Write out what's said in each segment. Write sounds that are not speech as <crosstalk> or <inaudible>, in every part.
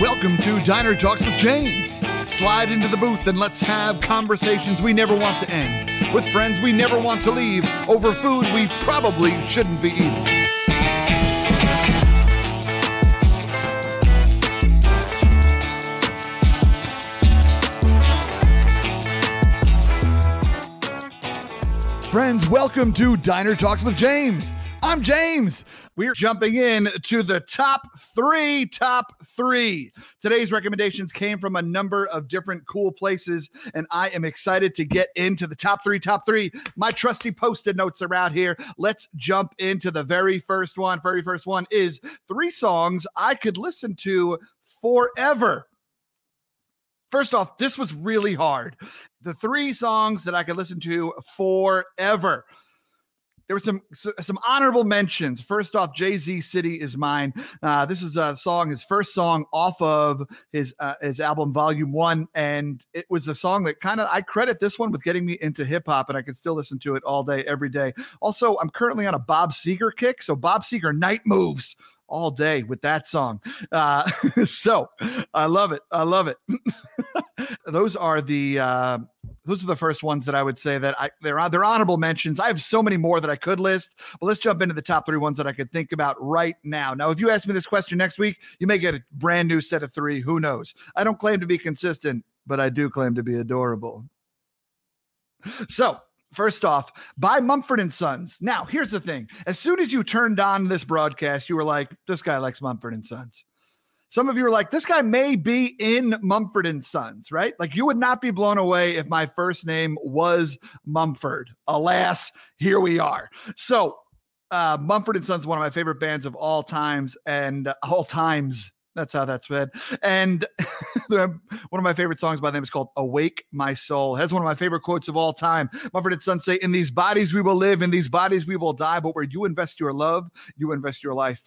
Welcome to Diner Talks with James. Slide into the booth and let's have conversations we never want to end with friends we never want to leave over food we probably shouldn't be eating. Friends, welcome to Diner Talks with James. I'm James. We're jumping in to the top three. Top three. Today's recommendations came from a number of different cool places, and I am excited to get into the top three. Top three. My trusty post it notes are out here. Let's jump into the very first one. Very first one is three songs I could listen to forever. First off, this was really hard. The three songs that I could listen to forever there were some some honorable mentions. First off, Jay Z "City Is Mine." Uh, this is a song, his first song off of his uh, his album Volume One, and it was a song that kind of I credit this one with getting me into hip hop, and I can still listen to it all day, every day. Also, I'm currently on a Bob Seger kick, so Bob Seger "Night Moves." all day with that song. Uh, <laughs> so I love it. I love it. <laughs> Those are the uh, those are the first ones that I would say that I they're they're honorable mentions. I have so many more that I could list, but let's jump into the top three ones that I could think about right now. Now, if you ask me this question next week, you may get a brand new set of three. Who knows? I don't claim to be consistent, but I do claim to be adorable. So First off, by Mumford and Sons. Now, here's the thing. As soon as you turned on this broadcast, you were like, this guy likes Mumford and Sons. Some of you are like, this guy may be in Mumford and Sons, right? Like you would not be blown away if my first name was Mumford. Alas, here we are. So, uh, Mumford and Sons is one of my favorite bands of all times and uh, all times. That's how that's read. And <laughs> one of my favorite songs by them is called Awake My Soul. It has one of my favorite quotes of all time. Mumford and Sons say, In these bodies we will live, in these bodies we will die, but where you invest your love, you invest your life.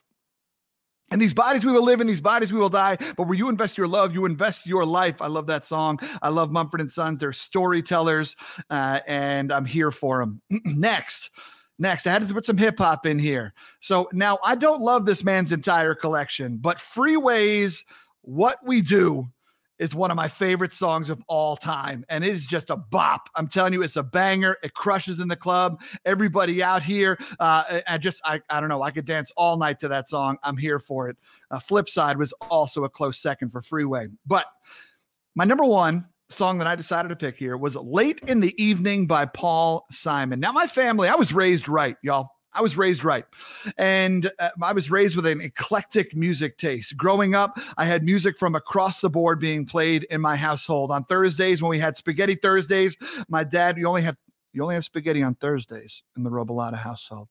In these bodies we will live, in these bodies we will die. But where you invest your love, you invest your life. I love that song. I love Mumford and Sons. They're storytellers, uh, and I'm here for them. <clears throat> Next, next, I had to put some hip hop in here. So now I don't love this man's entire collection, but Freeways, What We Do is one of my favorite songs of all time. And it is just a bop. I'm telling you, it's a banger. It crushes in the club. Everybody out here, uh, I just, I, I don't know, I could dance all night to that song. I'm here for it. Uh, Flipside was also a close second for Freeway. But my number one song that I decided to pick here was Late in the Evening by Paul Simon. Now, my family, I was raised right, y'all. I was raised right. And uh, I was raised with an eclectic music taste. Growing up, I had music from across the board being played in my household. On Thursdays, when we had spaghetti Thursdays, my dad, you only have you only have spaghetti on Thursdays in the Robillata household.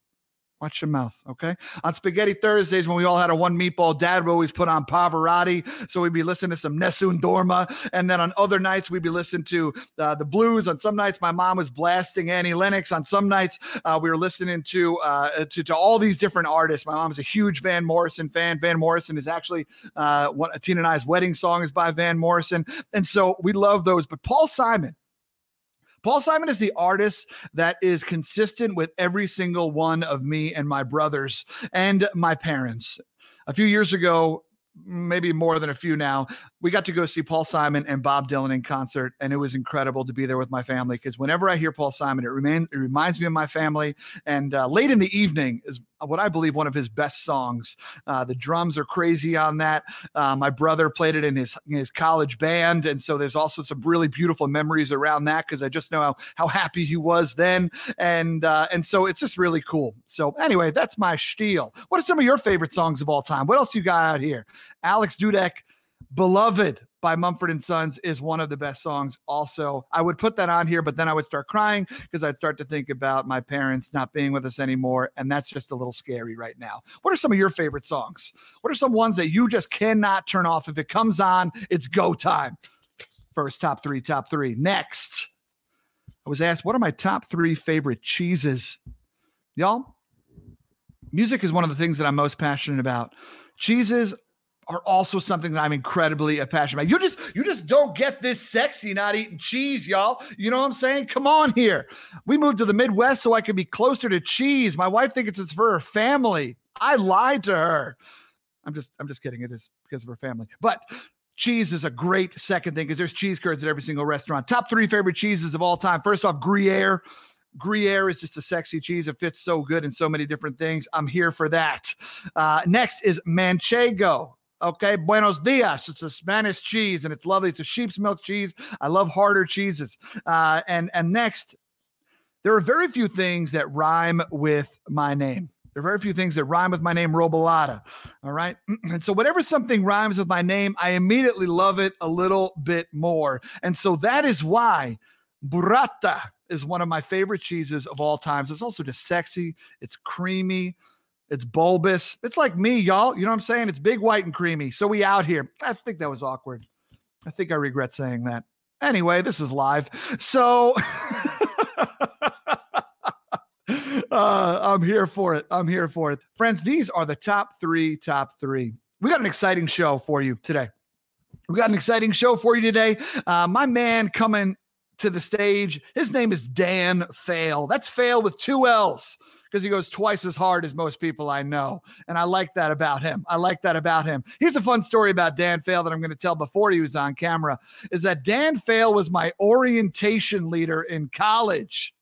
Watch your mouth, okay? On Spaghetti Thursdays, when we all had a one meatball, dad would always put on Pavarotti. So we'd be listening to some Nessun Dorma. And then on other nights, we'd be listening to uh, the blues. On some nights, my mom was blasting Annie Lennox. On some nights, uh, we were listening to, uh, to, to all these different artists. My mom's a huge Van Morrison fan. Van Morrison is actually uh, what Tina and I's wedding song is by Van Morrison. And so we love those. But Paul Simon, Paul Simon is the artist that is consistent with every single one of me and my brothers and my parents. A few years ago, maybe more than a few now, we got to go see Paul Simon and Bob Dylan in concert, and it was incredible to be there with my family. Because whenever I hear Paul Simon, it remains it reminds me of my family. And uh, late in the evening is what I believe one of his best songs. Uh, the drums are crazy on that. Uh, my brother played it in his in his college band, and so there's also some really beautiful memories around that because I just know how how happy he was then, and uh, and so it's just really cool. So anyway, that's my spiel. What are some of your favorite songs of all time? What else you got out here? Alex Dudek Beloved by Mumford and Sons is one of the best songs. Also, I would put that on here, but then I would start crying because I'd start to think about my parents not being with us anymore. And that's just a little scary right now. What are some of your favorite songs? What are some ones that you just cannot turn off? If it comes on, it's go time. First, top three, top three. Next, I was asked, what are my top three favorite cheeses? Y'all, music is one of the things that I'm most passionate about. Cheeses are also something that I'm incredibly passionate about. You just you just don't get this sexy not eating cheese, y'all. You know what I'm saying? Come on here. We moved to the Midwest so I could be closer to cheese. My wife thinks it's for her family. I lied to her. I'm just I'm just kidding. It is because of her family. But cheese is a great second thing because there's cheese curds at every single restaurant. Top three favorite cheeses of all time. First off, Gruyere. Gruyere is just a sexy cheese. It fits so good in so many different things. I'm here for that. Uh, next is Manchego. Okay, buenos dias. It's a Spanish cheese and it's lovely. It's a sheep's milk cheese. I love harder cheeses. Uh, and and next, there are very few things that rhyme with my name. There are very few things that rhyme with my name, Robolata. All right. <clears throat> And so, whenever something rhymes with my name, I immediately love it a little bit more. And so, that is why burrata is one of my favorite cheeses of all times. It's also just sexy, it's creamy, it's bulbous. It's like me, y'all. You know what I'm saying? It's big, white, and creamy. So, we out here. I think that was awkward. I think I regret saying that. Anyway, this is live. So, <laughs> uh, I'm here for it. I'm here for it. Friends, these are the top three, top three. We got an exciting show for you today. We got an exciting show for you today. Uh, my man coming to the stage, his name is Dan Faill. That's Faill with two L's because he goes twice as hard as most people I know. And I like that about him. I like that about him. Here's a fun story about Dan Faill that I'm going to tell before he was on camera is that Dan Faill was my orientation leader in college.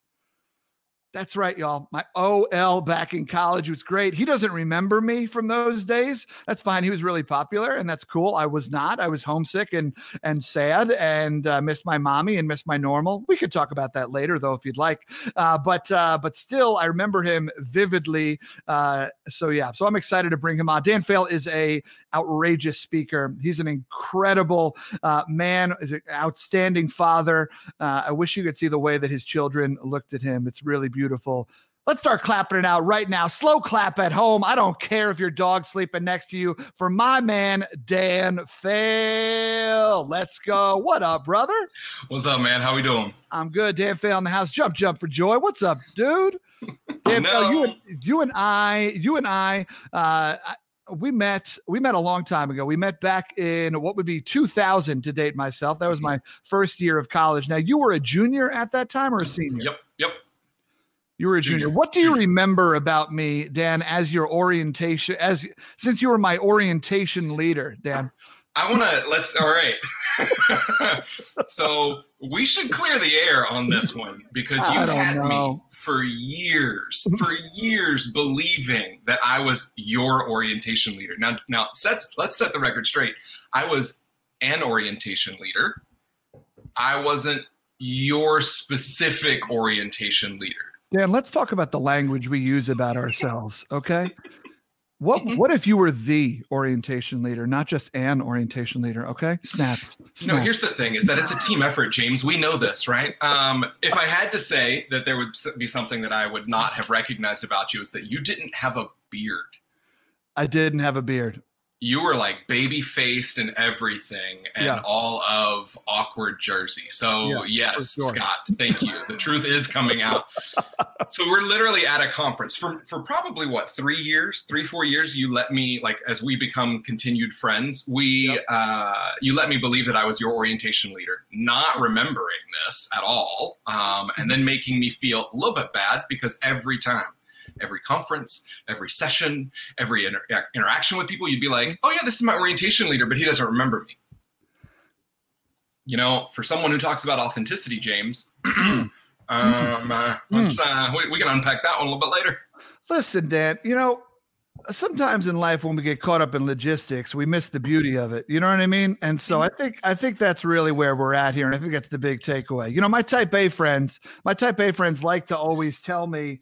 That's right, y'all. My OL back in college was great. He doesn't remember me from those days. That's fine. He was really popular, and that's cool. I was not. I was homesick and and sad, and uh, missed my mommy and missed my normal. We could talk about that later, though, if you'd like. Uh, but uh, but still, I remember him vividly. Uh, so yeah, so I'm excited to bring him on. Dan Faill is a outrageous speaker. He's an incredible uh, man. Is an outstanding father. Uh, I wish you could see the way that his children looked at him. It's really beautiful beautiful. Let's start clapping it out right now. Slow clap at home. I don't care if your dog's sleeping next to you. For my man, Dan Faill. Let's go. What up, brother? What's up, man? How we doing? I'm good. Dan Faill in the house. Jump, jump for joy. What's up, dude? <laughs> Dan no. Faill, you and, you and I, you and I, uh, we met we met a long time ago we met back in what would be 2000 to date myself that was my first year of college now you were a junior at that time or a senior yep yep you were a junior. junior. What do you junior. remember about me, Dan, as your orientation, as since you were my orientation leader, Dan? I want to let's all right. <laughs> so we should clear the air on this one because you had know. me for years, for years believing that I was your orientation leader. Now, now let's let's set the record straight. I was an orientation leader. I wasn't your specific orientation leader. Dan, let's talk about the language we use about ourselves. Okay. What mm-hmm. what if you were the orientation leader, not just an orientation leader? Okay, snaps. Snaps. No, here's the thing: is that it's a team effort, James. We know this, right? Um, if I had to say that there would be something that I would not have recognized about you, is that you didn't have a beard. I didn't have a beard you were like baby faced and everything and yeah. all of awkward jersey so yeah, yes sure. scott thank you the truth is coming out <laughs> so we're literally at a conference for for probably what three years three four years you let me like as we become continued friends we yep. uh you let me believe that i was your orientation leader not remembering this at all um and then making me feel a little bit bad because every time every conference, every session, every inter- interaction with people, you'd be like, oh, yeah, this is my orientation leader, but he doesn't remember me. You know, for someone who talks about authenticity, James, <clears throat> um, uh, let's, uh, we, we can unpack that one a little bit later. Listen, Dan, you know, sometimes in life when we get caught up in logistics we miss the beauty of it. You know what i mean? And so i think i think that's really where we're at here and i think that's the big takeaway. You know my type a friends my type a friends like to always tell me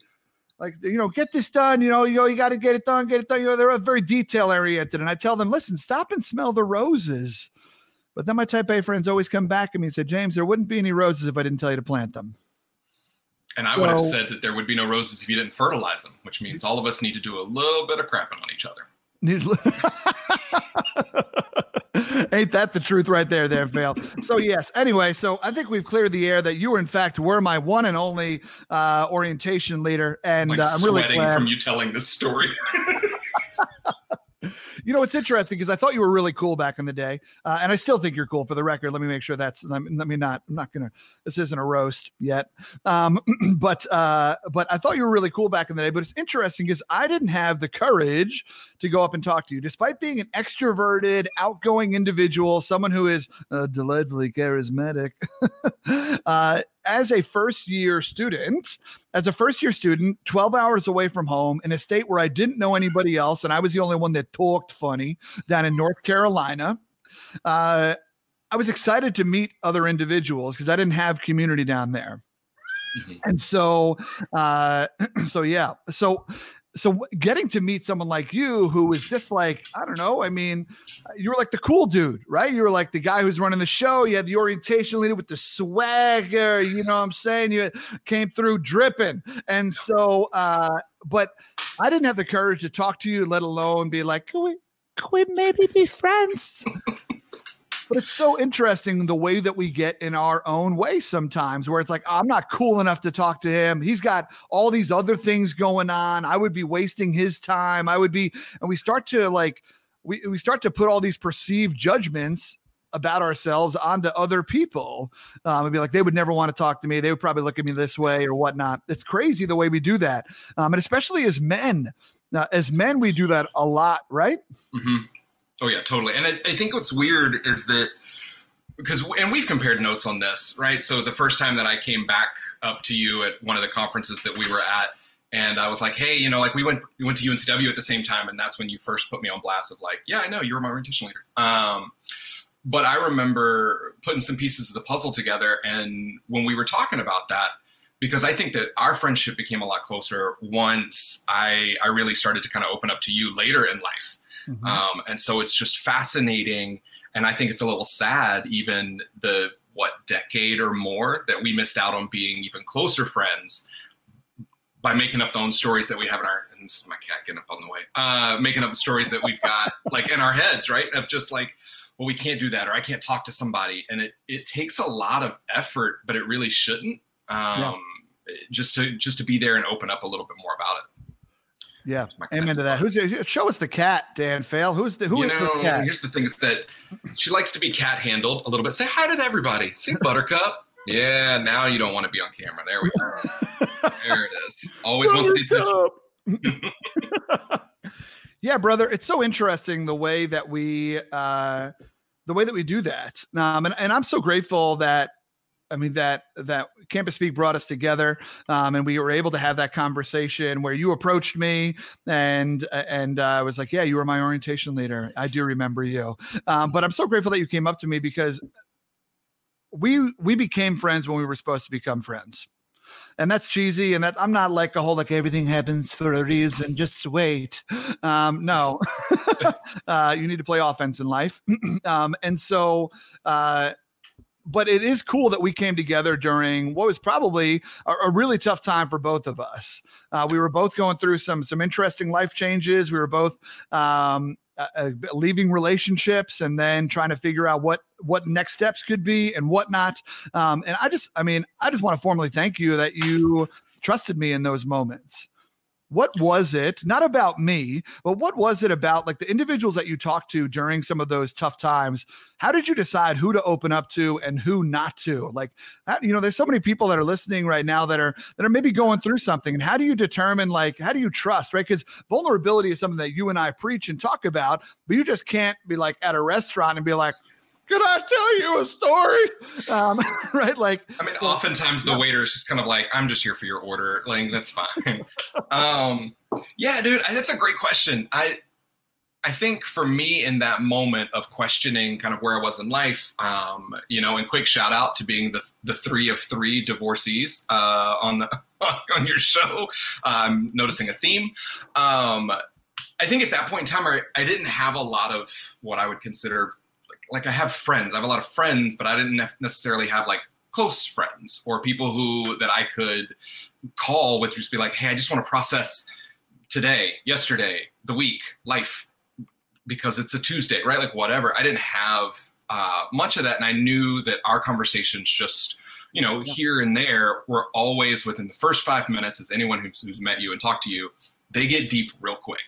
like you know get this done you know you know you got to get it done get it done. You know they're very detail oriented and i tell them listen stop and smell the roses. But then my type a friends always come back to me and say james there wouldn't be any roses if i didn't tell you to plant them. And i so, would have said that there would be no roses if you didn't fertilize them which means all of us need to do a little bit of crapping on each other <laughs> Ain't that the truth right there, there, Phil? So, yes. Anyway, so I think we've cleared the air that you were, in fact, were my one and only uh, orientation leader. And like uh, I'm really glad. from you telling this story. <laughs> you know, it's interesting because I thought you were really cool back in the day, uh, and I still think you're cool. For the record, let me make sure that's let me, let me not. I'm not gonna. This isn't a roast yet, um, <clears throat> but uh, but I thought you were really cool back in the day. But it's interesting because I didn't have the courage to go up and talk to you, despite being an extroverted, outgoing individual, someone who is uh, delightfully charismatic. <laughs> uh, as a first year student, as a first year student, 12 hours away from home in a state where I didn't know anybody else, and I was the only one that talked funny down in North Carolina. Uh, I was excited to meet other individuals because I didn't have community down there. Mm-hmm. And so, uh, <clears throat> so yeah, so so getting to meet someone like you who was just like i don't know i mean you were like the cool dude right? You were like the guy who's running the show. You had the orientation leader with the swagger you know what i'm saying? You came through dripping. And so uh but i didn't have the courage to talk to you let alone be like could we could we maybe be friends but it's so interesting the way that we get in our own way sometimes, where it's like, I'm not cool enough to talk to him. He's got all these other things going on. I would be wasting his time. I would be, and we start to like, we, we start to put all these perceived judgments about ourselves onto other people um, and be like, they would never want to talk to me. They would probably look at me this way or whatnot. It's crazy the way we do that. Um, and especially as men, now, as men, we do that a lot, right? Mm-hmm. Oh yeah, totally. And I, I think what's weird is that because and we've compared notes on this, right? So the first time that I came back up to you at one of the conferences that we were at, and I was like, hey, you know, like we went we went to UNCW at the same time, and that's when you first put me on blast of like, yeah, I know you were my orientation leader. Um, but I remember putting some pieces of the puzzle together, and when we were talking about that, because I think that our friendship became a lot closer once I I really started to kind of open up to you later in life. Mm-hmm. Um, and so it's just fascinating. And I think it's a little sad, even the what decade or more that we missed out on being even closer friends by making up the own stories that we have in our and this is my cat getting up on the way uh, making up the stories that we've got <laughs> like in our heads right of just like well we can't do that or i can't talk to somebody and it it takes a lot of effort but it really shouldn't um, yeah. just to just to be there and open up a little bit more about it yeah, amen to that. Who's show us the cat, Dan Faill? Who's the who you know, the cat? Here's the thing: is that she likes to be cat handled a little bit. Say hi to everybody. Say Buttercup. Yeah, now you don't want to be on camera. There we go. there it is. Always wants the attention. <laughs> yeah, brother, it's so interesting the way that we uh the way that we do that. Um, and, and I'm so grateful that I mean that that Campus Speak brought us together, um, and we were able to have that conversation where you approached me and and uh, I was like, "Yeah, you were my orientation leader. I do remember you." Um, but I'm so grateful that you came up to me because we we became friends when we were supposed to become friends, and that's cheesy. And that I'm not like a whole like everything happens for a reason. Just wait. Um, no, <laughs> uh, you need to play offense in life, <clears throat> um, and so. Uh, but it is cool that we came together during what was probably a, a really tough time for both of us. Uh, we were both going through some some interesting life changes. We were both um, uh, uh, leaving relationships and then trying to figure out what what next steps could be and whatnot. Um, and I just, I mean, I just want to formally thank you that you trusted me in those moments what was it not about me but what was it about like the individuals that you talked to during some of those tough times? How did you decide who to open up to and who not to? Like you know there's so many people that are listening right now that are that are maybe going through something. And how do you determine like how do you trust right? Because vulnerability is something that you and i preach and talk about but you just can't be like at a restaurant and be like can I tell you a story? Um, <laughs> right? Like, I mean, so, oftentimes the waiter is just kind of like, I'm just here for your order. Like, that's fine. um, yeah, dude, that's a great question. I, I think for me in that moment of questioning kind of where I was in life, um, you know, and quick shout out to being the the three of three divorcees uh, on the <laughs> on your show. I'm noticing a theme. Um, I think at that point in time, I, I didn't have a lot of what I would consider like I have friends. I have a lot of friends, but I didn't necessarily have like close friends or people who that I could call with just be like, hey, I just want to process today, yesterday, the week, life, because it's a Tuesday, right? Like whatever. I didn't have uh, much of that, and I knew that our conversations just you know yeah. here and there were always within the first five minutes as anyone who's, who's met you and talked to you they get deep real quick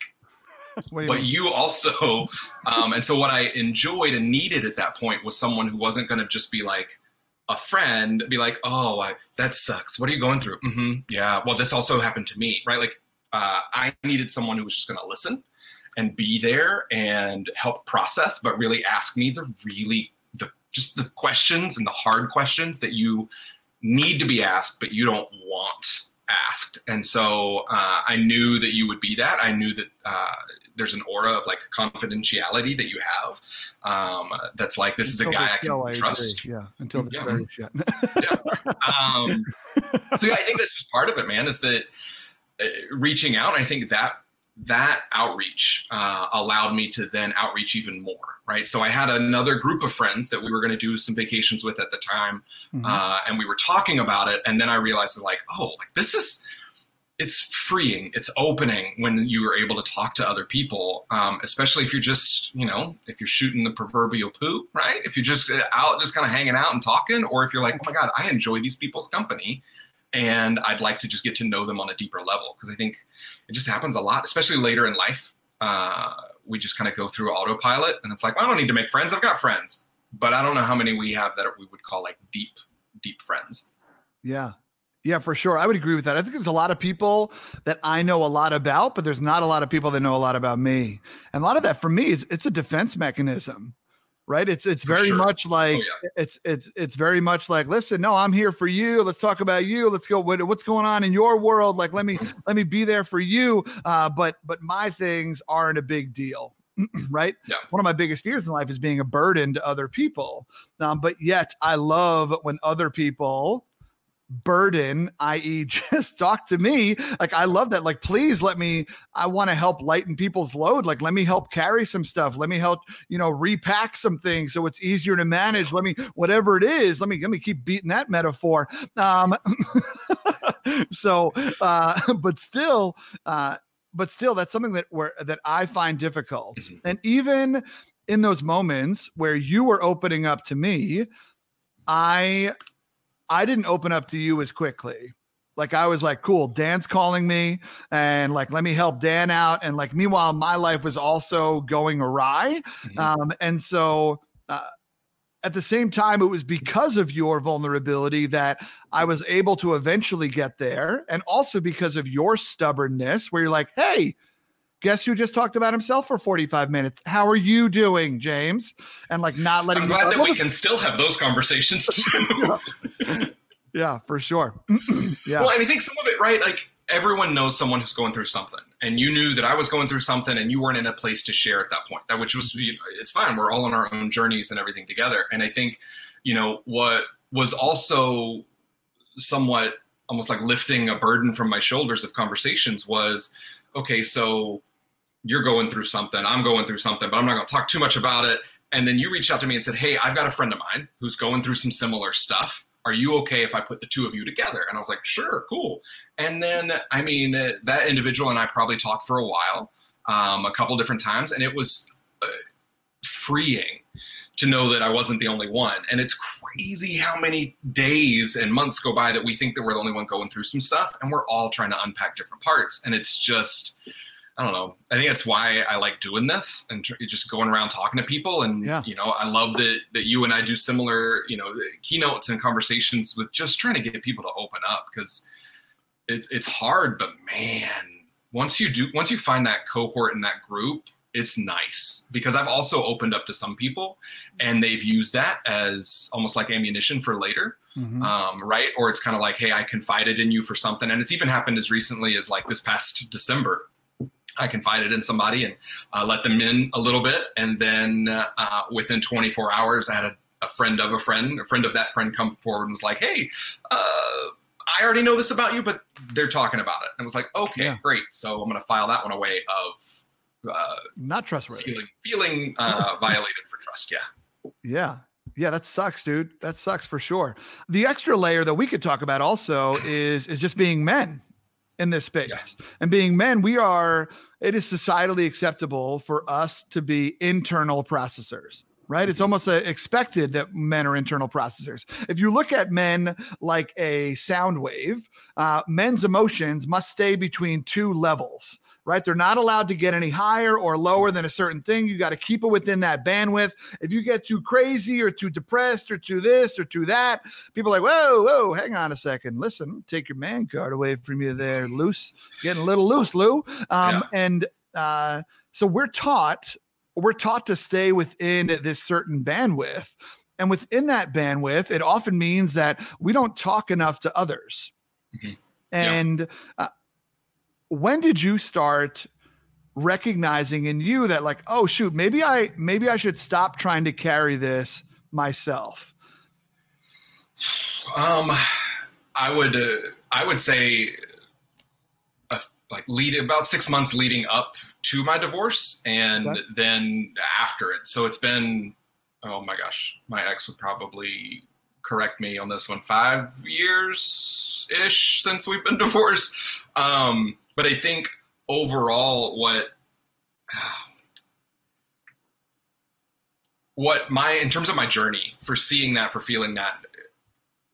<laughs> you but mean? you also, um, and so what I enjoyed and needed at that point was someone who wasn't going to just be like a friend, be like, "Oh, I, that sucks. What are you going through?" Mm-hmm, yeah. Well, this also happened to me, right? Like, uh, I needed someone who was just going to listen and be there and help process, but really ask me the really the just the questions and the hard questions that you need to be asked, but you don't want asked. And so uh, I knew that you would be that. I knew that uh, there's an aura of like confidentiality that you have. Um, that's like this until is a guy I can I trust. Agree. Yeah, until the yeah. yeah. Um, so yeah, I think that's just part of it, man. Is that uh, reaching out? I think that that outreach uh, allowed me to then outreach even more right so i had another group of friends that we were going to do some vacations with at the time mm-hmm. uh, and we were talking about it and then i realized like oh like this is it's freeing it's opening when you are able to talk to other people um, especially if you're just you know if you're shooting the proverbial poo right if you're just uh, out just kind of hanging out and talking or if you're like oh my god i enjoy these people's company and i'd like to just get to know them on a deeper level because i think it just happens a lot, especially later in life. Uh, we just kind of go through autopilot, and it's like, well, I don't need to make friends. I've got friends, but I don't know how many we have that we would call like deep, deep friends. Yeah. Yeah, for sure. I would agree with that. I think there's a lot of people that I know a lot about, but there's not a lot of people that know a lot about me. And a lot of that for me is it's a defense mechanism right? It's it's very sure. much like oh, yeah. it's it's it's very much like listen no i'm here for you. Let's talk about you. Let's go what, what's going on in your world? Like let me let me be there for you. Uh, but but my things aren't a big deal <clears throat> right? Yeah. one of my biggest fears in life is being a burden to other people. Um, but yet i love when other people burden, i.e., <laughs> just talk to me. Like, I love that. Like, please let me, I want to help lighten people's load. Like, let me help carry some stuff. Let me help, you know, repack some things so it's easier to manage. Let me, whatever it is, let me, let me keep beating that metaphor. Um, <laughs> so, uh, <laughs> but still, uh, but still, that's something that where that I find difficult. Mm-hmm. And even in those moments where you were opening up to me, I I didn't open up to you as quickly. Like I was like, cool, Dan's calling me and like, let me help Dan out. And like, meanwhile, my life was also going awry. Mm-hmm. Um, and so, uh, at the same time, it was because of your vulnerability that I was able to eventually get there. And also because of your stubbornness, where you're like, hey, guess who just talked about himself for 45 minutes? How are you doing, James? And like not letting I'm glad that we can still have those conversations <laughs> too. yeah, for sure. <clears throat> yeah. Well, and I think some of it, right? Like everyone knows someone who's going through something. And you knew that I was going through something and you weren't in a place to share at that point. That which was you know, it's fine. We're all on our own journeys and everything together. And I think, you know, what was also somewhat almost like lifting a burden from my shoulders of conversations was okay, so you're going through something, I'm going through something, but I'm not going to talk too much about it. And then you reached out to me and said, Hey, I've got a friend of mine who's going through some similar stuff. Are you okay if I put the two of you together? And I was like, Sure, cool. And then, I mean, uh, that individual and I probably talked for a while, um, a couple different times, and it was uh, freeing to know that I wasn't the only one. And it's crazy how many days and months go by that we think that we're the only one going through some stuff, and we're all trying to unpack different parts. And it's just, I don't know. I think that's why I like doing this and tr- just going around talking to people. And yeah. you know, I love that that you and I do similar, you know, keynotes and conversations with just trying to get people to open up because it's it's hard, but man, once you do, once you find that cohort in that group, it's nice because I've also opened up to some people and they've used that as almost like ammunition for later. Mm-hmm. Um, right? Or it's kind of like, hey, I confided in you for something. And it's even happened as recently as like this past December I confided in somebody and uh, let them in a little bit, and then uh, within 24 hours, I had a, a, friend of a friend, a friend of that friend, come forward and was like, "Hey, uh, I already know this about you, but they're talking about it." And I was like, "Okay, yeah. great. So I'm going to file that one away of uh, not trustworthy, feeling, feeling uh, <laughs> violated for trust." Yeah, yeah, yeah, that sucks, dude. That sucks for sure. The extra layer that we could talk about also is is just being men in this space. Yeah. And being men, we are, it is societally acceptable for us to be internal processors. Right. It's mm-hmm. almost expected that men are internal processors. If you look at men like a sound wave, uh, men's emotions must stay between two levels right? They're not allowed to get any higher or lower than a certain thing. You got to keep it within that bandwidth. If you get too crazy or too depressed or too this or too that, people are like, whoa, whoa, hang on a second. Listen, take your man card away from you there, loose, getting a little loose, Lou. Um, yeah. And uh, so we're taught we're taught to stay within this certain bandwidth. And within that bandwidth, it often means that we don't talk enough to others. Mm-hmm. And yeah. uh, when did you start recognizing in you that like, oh shoot, maybe I maybe I should stop trying to carry this myself? Um, I would uh, I would say uh, like lead about six months leading up to my divorce and okay. then after it. So it's been oh my gosh, my ex would probably correct me on this one five years ish since we've been <laughs> divorced um, but i think overall what what my in terms of my journey for seeing that for feeling that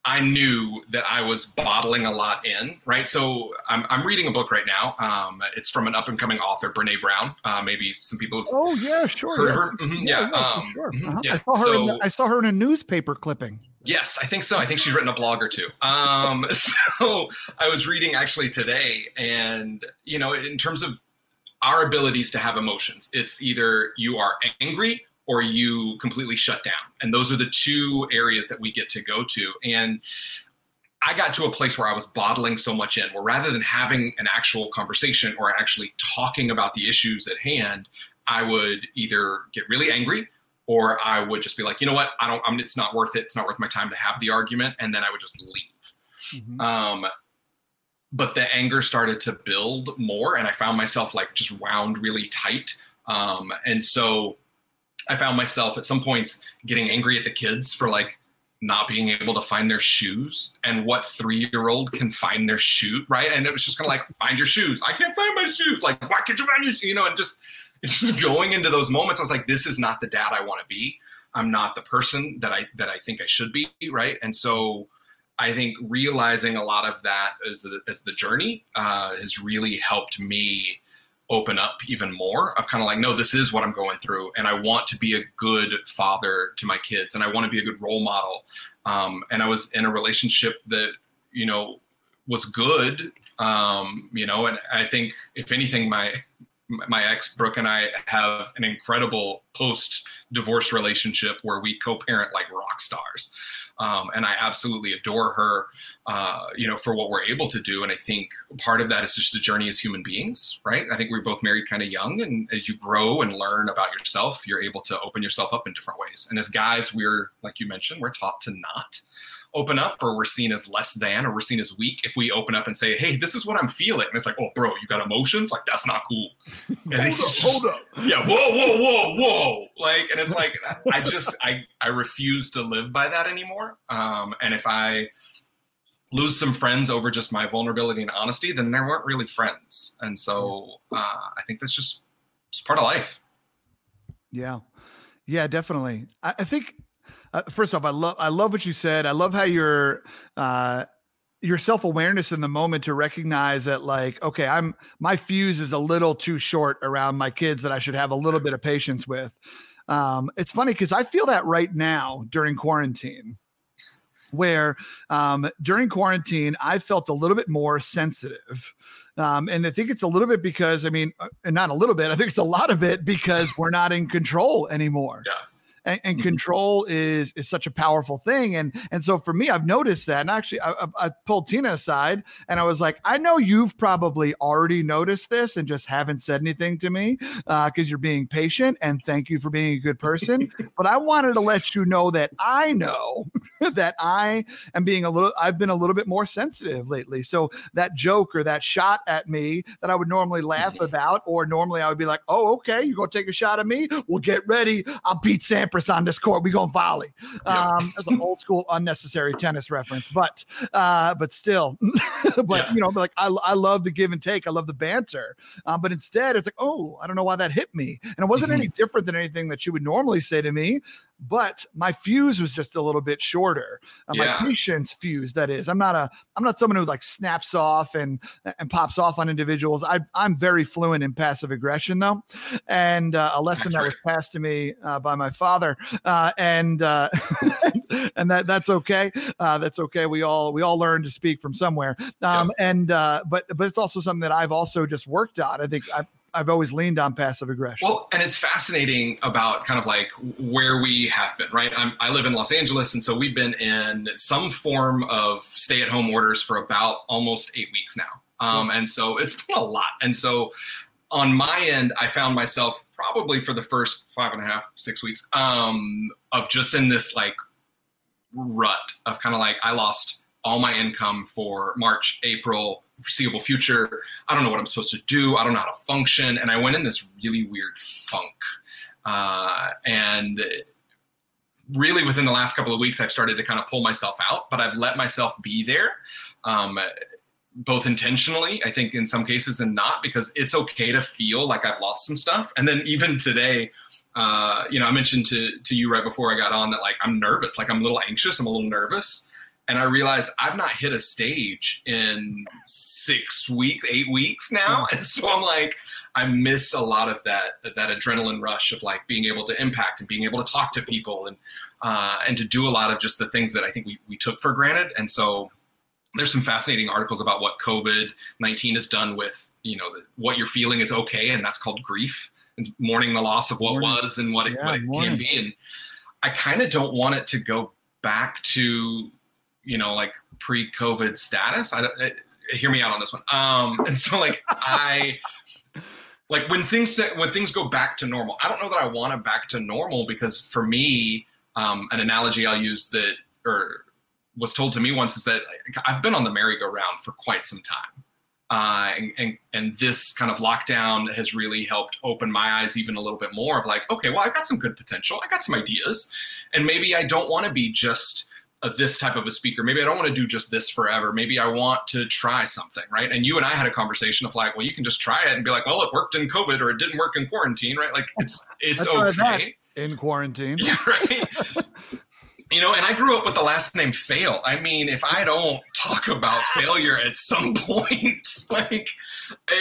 I knew that I was bottling a lot in, right? So I'm, I'm reading a book right now. Um, it's from an up and coming author, Brene Brown. Uh, maybe some people have oh yeah, sure, heard yeah. her. Mm-hmm, yeah, yeah, um, sure. Mm-hmm, uh-huh. yeah. I saw her. So, in, I saw her in a newspaper clipping. Yes, I think so. I think she's written a blog or two. Um, <laughs> so I was reading actually today, and you know, in terms of our abilities to have emotions, it's either you are angry or you completely shut down. And those are the two areas that we get to go to. And I got to a place where I was bottling so much in, where rather than having an actual conversation or actually talking about the issues at hand, I would either get really angry or I would just be like, you know what, I don't, I'm, it's not worth it. It's not worth my time to have the argument, and then I would just leave. Mm-hmm. Um, but the anger started to build more, and I found myself like just wound really tight. Um, and so I found myself at some points getting angry at the kids for like not being able to find their shoes and what three year old can find their shoe, right? And it was just kind of like, find your shoes. I can't find my shoes. Like, why can't you find your shoes? You know, and just, <laughs> just going into those moments, I was like, this is not the dad I want to be. I'm not the person that I, that I think I should be. Right. And so I think realizing a lot of that as the, as the journey uh, has really helped me open up even more of kind of like no this is what i'm going through and i want to be a good father to my kids and i want to be a good role model um, and i was in a relationship that you know was good um, you know and i think if anything my my ex brooke and i have an incredible post divorce relationship where we co-parent like rock stars um, and I absolutely adore her, uh, you know, for what we're able to do. And I think part of that is just a journey as human beings, right? I think we are both married kind of young, and as you grow and learn about yourself, you're able to open yourself up in different ways. And as guys, we're like you mentioned, we're taught to not open up or we're seen as less than or we're seen as weak if we open up and say hey this is what i'm feeling. And it's like oh bro you got emotions? Like that's not cool. <laughs> And hold, up, hold up. <laughs> Yeah whoa whoa whoa whoa. Like and it's <laughs> like i just i i refuse to live by that anymore. Um and if i lose some friends over just my vulnerability and honesty then they weren't really friends. And so uh, i think that's just it's part of life. Yeah. Yeah definitely. I, I think uh, first off, I love I love what you said. I love how your uh, your self awareness in the moment to recognize that like okay, I'm my fuse is a little too short around my kids that I should have a little bit of patience with. Um, it's funny because I feel that right now during quarantine where um, during quarantine I felt a little bit more sensitive. Um, and I think it's a little bit because I mean, uh, and not a little bit. I think it's a lot of it because we're not in control anymore. Yeah and, and mm-hmm. control is is such a powerful thing. And and so for me, I've noticed that. And actually, I, I, pulled Tina aside and I was like, I know you've probably already noticed this and just haven't said anything to me because uh, you're being patient. And thank you for being a good person. <laughs> but I wanted to let you know that I know <laughs> that I am being a little. I've been a little bit more sensitive lately. So that joke or that shot at me that I would normally laugh <laughs> about, or normally I would be like, oh, okay, you're gonna take a shot at me? Well, get ready. I'll beat Sam On this court. We going volley. Um, that's an old school unnecessary tennis reference, but uh, but still, <laughs> but yeah. you know, like I, I love the give and take. I love the banter. Um, but instead, it's like, oh, I don't know why that hit me, and it wasn't mm-hmm. any different than anything that she would normally say to me but my fuse was just a little bit shorter. Uh, yeah. My patience fuse, that is. I'm not a I'm not someone who like snaps off and and pops off on individuals. I I'm very fluent in passive aggression though, and uh, a lesson that's that right. was passed to me uh, by my father, uh, and uh, <laughs> and that that's okay. Uh, that's okay. We all we all learn to speak from somewhere. Um, yeah. and but but it's also something that I've also just worked on. I think I I've always leaned on passive aggression. Well, and it's fascinating about kind of like where we have been, right? I'm, i live in Los Angeles, and so we've been in some form of stay-at-home orders for about almost eight weeks now, um, and so it's been a lot. And so on my end, I found myself probably for the first five and a half, six weeks um, of just in this like rut of kind of like I lost all my income for March, April, foreseeable future. I don't know what I'm supposed to do. I don't know how to function. And I went in this really weird funk. Uh, and really within the last couple of weeks, I've started to kind of pull myself out, but I've let myself be there. Um, both intentionally, I think in some cases, and not because it's okay to feel like I've lost some stuff. And then even today, uh, you know, I mentioned to to you right before I got on that like I'm nervous, like I'm a little anxious, I'm a little nervous. And I realized I've not hit a stage in six weeks, eight weeks now, and so I'm like, I miss a lot of that that adrenaline rush of like being able to impact and being able to talk to people and uh, and to do a lot of just the things that I think we we took for granted, and so there's some fascinating articles about what COVID 19 has done with you know what you're feeling is okay, and that's called grief and mourning the loss of what was and what it, yeah, what it can be, and I kind of don't want it to go back to you know, like pre-COVID status. I don't it, hear me out on this one. Um, <laughs> and so like I like when things when things go back to normal. I don't know that I want it back to normal because for me, um, an analogy I'll use that or was told to me once is that I've been on the merry-go-round for quite some time. Uh, and, and, and this kind of lockdown has really helped open my eyes even a little bit more of like, okay, well, I've got some good potential. I got some ideas, and maybe I don't want to be just a, this type of a speaker. Maybe I don't want to do just this forever. Maybe I want to try something, right? And you and I had a conversation of like, well, you can just try it and be like, well, it worked in COVID or it didn't work in quarantine, right? Like it's it's <laughs> okay in quarantine, <laughs> yeah, right. <laughs> you know, and I grew up with the last name Faill. I mean, if I don't talk about <laughs> failure at some point, <laughs> like, eh,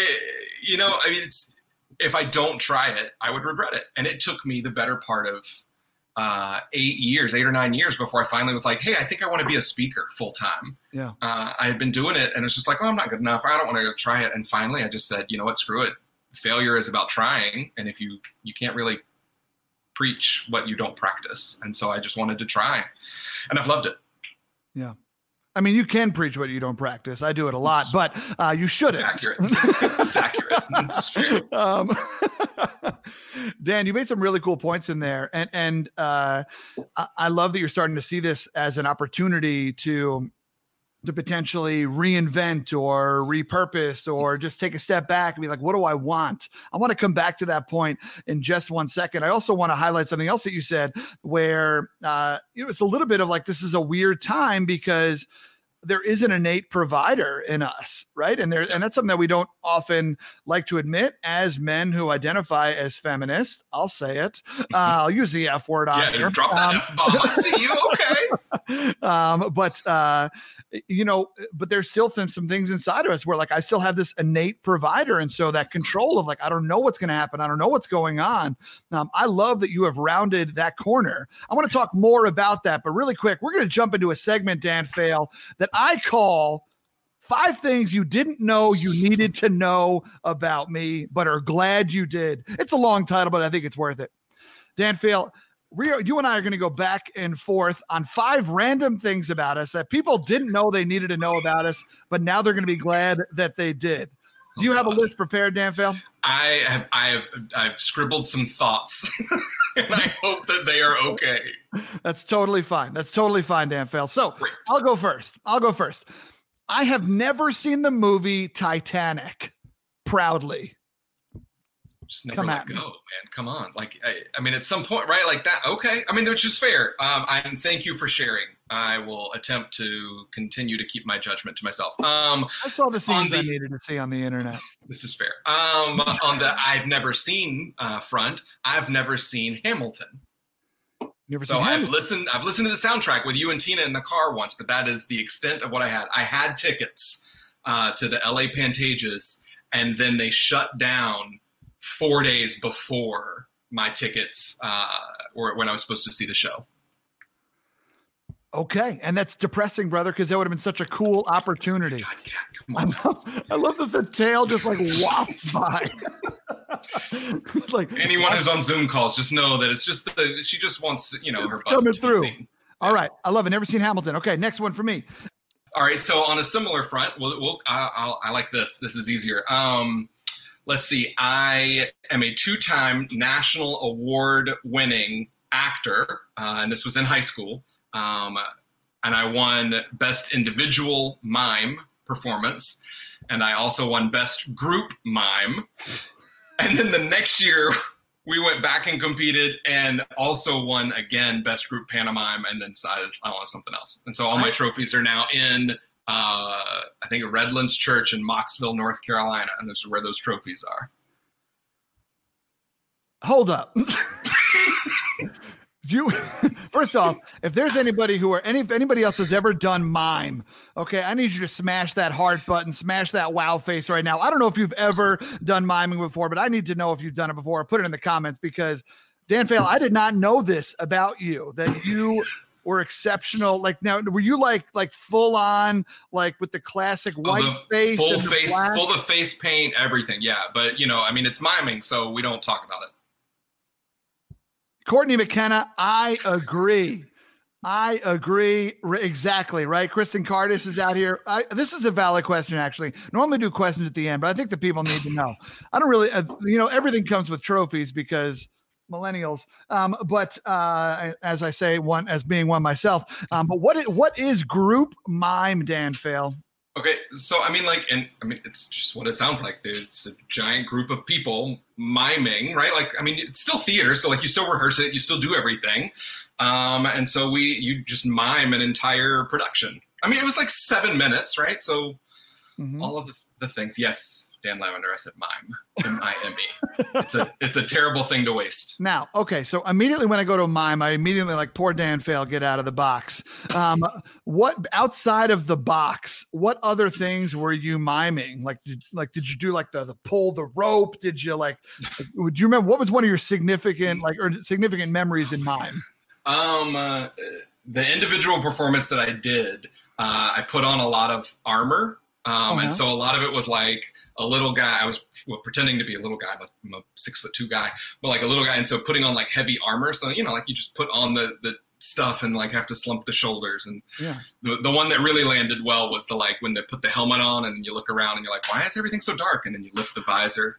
you know, I mean, it's if I don't try it, I would regret it. And it took me the better part of uh, eight years, eight or nine years before I finally was like, hey, I think I want to be a speaker full time. Yeah. Uh, I had been doing it and it's just like, oh, I'm not good enough. I don't want to try it. And finally, I just said, you know what, screw it. Failure is about trying, and if you you can't really preach what you don't practice, and so I just wanted to try, and I've loved it. Yeah. I mean, you can preach what you don't practice. I do it a lot, but uh, you shouldn't. It's accurate. it's accurate. <laughs> It's fair. Um, <laughs> Dan, you made some really cool points in there, and and uh, I love that you're starting to see this as an opportunity to to potentially reinvent or repurpose or just take a step back and be like, what do I want? I want to come back to that point in just one second. I also want to highlight something else that you said where uh, it was a little bit of like, this is a weird time because there is an innate provider in us, right? And there, and that's something that we don't often like to admit as men who identify as feminist. I'll say it. Uh, I'll use the F word on yeah, here. Drop that um, F bomb. I see you. Okay. <laughs> <laughs> um, but uh, you know, but there's still some, some things inside of us where like I still have this innate provider. And so that control of like, I don't know what's going to happen. I don't know what's going on. Um, I love that you have rounded that corner. I want to talk more about that, but really quick, we're going to jump into a segment, Dan Faill, that I call five things you didn't know you needed to know about me, but are glad you did. It's a long title, but I think it's worth it. Dan Faill, are, you and I are going to go back and forth on five random things about us that people didn't know they needed to know about us, but now they're going to be glad that they did. Do you have a list prepared, Dan Faill? I have, I have, I've scribbled some thoughts, <laughs> and I hope that they are okay. That's totally fine. That's totally fine, Dan Faill. So Great. I'll go first. I'll go first. I have never seen the movie Titanic. Proudly. Just never Come let go, me. man. Come on. Like, I, I, mean, at some point, right? Like that. Okay. I mean, which is fair. Um, and thank you for sharing. I will attempt to continue to keep my judgment to myself. Um, I saw the scenes the, I needed to see on the internet. <laughs> This is fair. Um, on the I've never seen uh, front, I've never seen Hamilton. Never so I've listened. I've listened to the soundtrack with you and Tina in the car once, but that is the extent of what I had. I had tickets uh, to the LA Pantages, and then they shut down four days before my tickets uh, or when I was supposed to see the show. Okay, and that's depressing, brother, because that would have been such a cool opportunity. God, yeah, come on. I love, I love that the tail just like wafts by. <laughs> like anyone who's on Zoom calls, just know that it's just the she just wants you know her coming through. All right, I love it. Never seen Hamilton. Okay, next one for me. All right, so on a similar front, we'll, we'll I, I like this. This is easier. Um, let's see. I am a two-time national award-winning actor, uh, and this was in high school. Um, and I won Best Individual Mime Performance, and I also won Best Group Mime. And then the next year, we went back and competed and also won again Best Group Pantomime, and then decided I want something else. And so all my trophies are now in, uh, I think, Redlands Church in Mocksville, North Carolina, and this is where those trophies are. Hold up. <laughs> you first off, if there's anybody who are any if anybody else has ever done mime, okay, I need you to smash that heart button, smash that wow face right now. I don't know if you've ever done miming before, but I need to know if you've done it before. Put it in the comments because Dan Faill, I did not know this about you that you were exceptional. Like now, were you like like full on like with the classic oh, white oh, face, full face, full of face paint, everything? Yeah, but you know, I mean, it's miming, so we don't talk about it. Courtney McKenna, I agree. I agree exactly. Right, Kristen Cardis is out here. I, this is a valid question, actually. Normally do questions at the end, but I think the people need to know. I don't really, uh, you know, everything comes with trophies because millennials. Um, but uh, as I say, one as being one myself. Um, but what is, what is group mime, Dan Faill? Okay, so I mean, like, and I mean, it's just what it sounds like. It's a giant group of people miming, right? Like, I mean, it's still theater, so like, you still rehearse it, you still do everything, um, and so we, you just mime an entire production. I mean, it was like seven minutes, right? So mm-hmm. all of the, the things. Yes, Dan Lavender. I said mime. M I M E. <laughs> It's a it's a terrible thing to waste. Now, okay, so immediately when I go to mime, I immediately like poor Dan Faill, get out of the box. Um, what outside of the box? What other things were you miming? Like, did, like did you do like the the pull the rope? Did you like? Would you remember what was one of your significant like or significant memories in mime? Um, uh, the individual performance that I did, uh, I put on a lot of armor um, uh-huh. And so a lot of it was like a little guy. I was well, pretending to be a little guy. I'm a six foot two guy, but like a little guy. And so putting on like heavy armor. So, you know, like you just put on the, the stuff and like have to slump the shoulders. And yeah. the, the one that really landed well was the like when they put the helmet on and you look around and you're like, why is everything so dark? And then you lift the visor.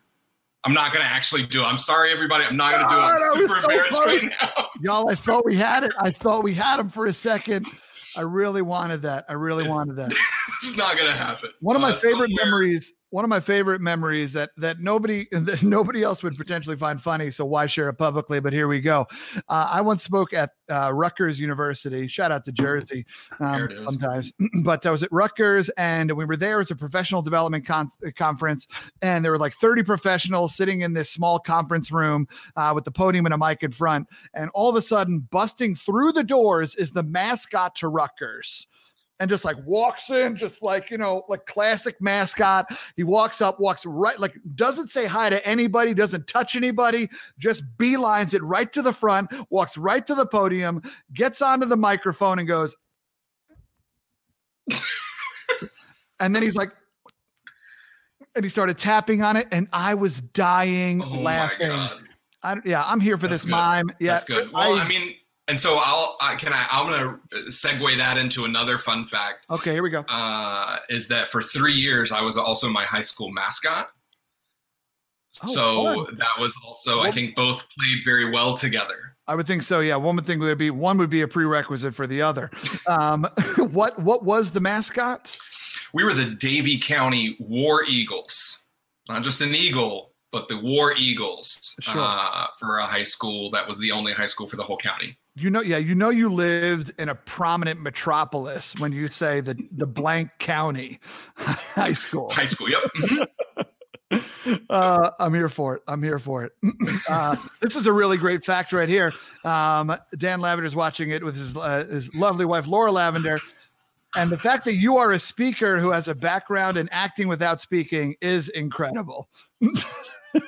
I'm not going to actually do it. I'm sorry, everybody. I'm not going to do it. I'm super so embarrassed funny. right now. Y'all, I thought we had it. I thought we had him for a second. I really wanted that. I really it's, wanted that. <laughs> it's not gonna happen. One of my uh, favorite somewhere. memories. One of my favorite memories that that nobody <laughs> that nobody else would potentially find funny. So why share it publicly? But here we go. Uh, I once spoke at uh, Rutgers University. Shout out to Jersey. Um, sometimes, <clears throat> but I was at Rutgers, and we were there as a professional development con- conference, and there were like 30 professionals sitting in this small conference room uh, with the podium and a mic in front. And all of a sudden, busting through the doors is the mascot to Rutgers and just like walks in, just like, you know, like classic mascot. He walks up, walks right, like doesn't say hi to anybody, doesn't touch anybody, just beelines it right to the front, walks right to the podium, gets onto the microphone and goes, <laughs> and then he's like, and he started tapping on it, and I was dying oh laughing. I, yeah, I'm here for That's this good. mime. Yeah, That's good. Well, I, I mean, and so I'll I, can I I'm gonna segue that into another fun fact. Okay, here we go. Uh, is that for three years I was also my high school mascot. Oh, so fun. that was also I think both played very well together. I would think so. Yeah, one would think would be one would be a prerequisite for the other. Um, <laughs> what what was the mascot? We were the Davie County War Eagles, not just an eagle, but the War Eagles sure. uh, for a high school that was the only high school for the whole county. You know, yeah, you know, you lived in a prominent metropolis when you say the the blank county <laughs> high school. High school, yep. Mm-hmm. <laughs> Uh, I'm here for it. I'm here for it. <clears throat> Uh, this is a really great fact right here. Um, Dan Lavender's watching it with his uh, his lovely wife Laura Lavender, and the fact that you are a speaker who has a background in acting without speaking is incredible. <laughs>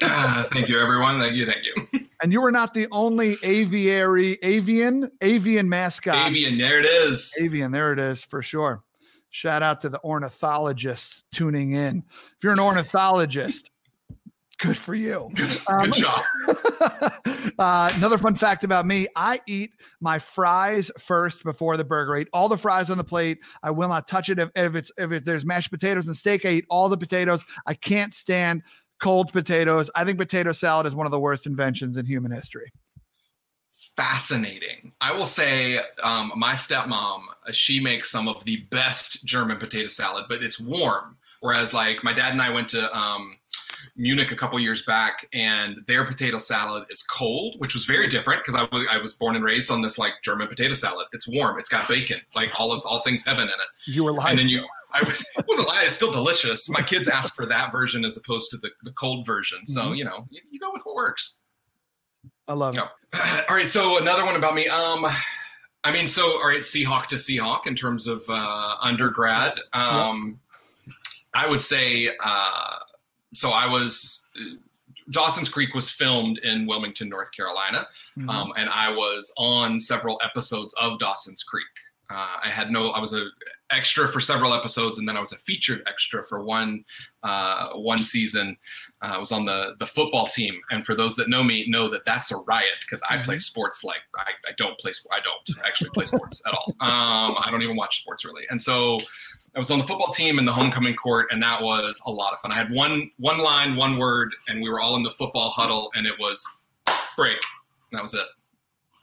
uh, thank you, everyone. Thank you. Thank you. <laughs> And you were not the only aviary, avian, avian mascot. Avian, there it is. Avian, there it is for sure. Shout out to the ornithologists tuning in. If you're an ornithologist, good for you. Good, um, job. <laughs> uh, another fun fact about me I eat my fries first before the burger. I eat all the fries on the plate. I will not touch it if, if it's if there's mashed potatoes and steak. I eat all the potatoes. I can't stand cold potatoes. I think potato salad is one of the worst inventions in human history fascinating. I will say, um, my stepmom, she makes some of the best German potato salad, but it's warm. Whereas, like, my dad and I went to um, Munich a couple years back, and their potato salad is cold, which was very different because I was I was born and raised on this like German potato salad. It's warm, it's got bacon, like all of all things heaven in it. You were lying. And then you, I was <laughs> it wasn't lying. It's still delicious. My kids ask for that version as opposed to the, the cold version. So mm-hmm. you know, you, you, go with what works. I love it. <clears throat> All right, so another one about me. Um, I mean, so all right, Seahawk to Seahawk in terms of uh, undergrad. Um, I would say uh, so. I was Dawson's Creek was filmed in Wilmington, North Carolina, mm-hmm. um, and I was on several episodes of Dawson's Creek. Uh, I had no. I was a extra for several episodes, and then I was a featured extra for one uh, one season. Uh, I was on the the football team, and for those that know me, know that that's a riot because I play mm-hmm. sports like I, I don't play. Sports. I don't actually play sports at all. Um, I don't even watch sports really, and so I was on the football team in the homecoming court, and that was a lot of fun. I had one one line, one word, and we were all in the football huddle, and it was break. That was it.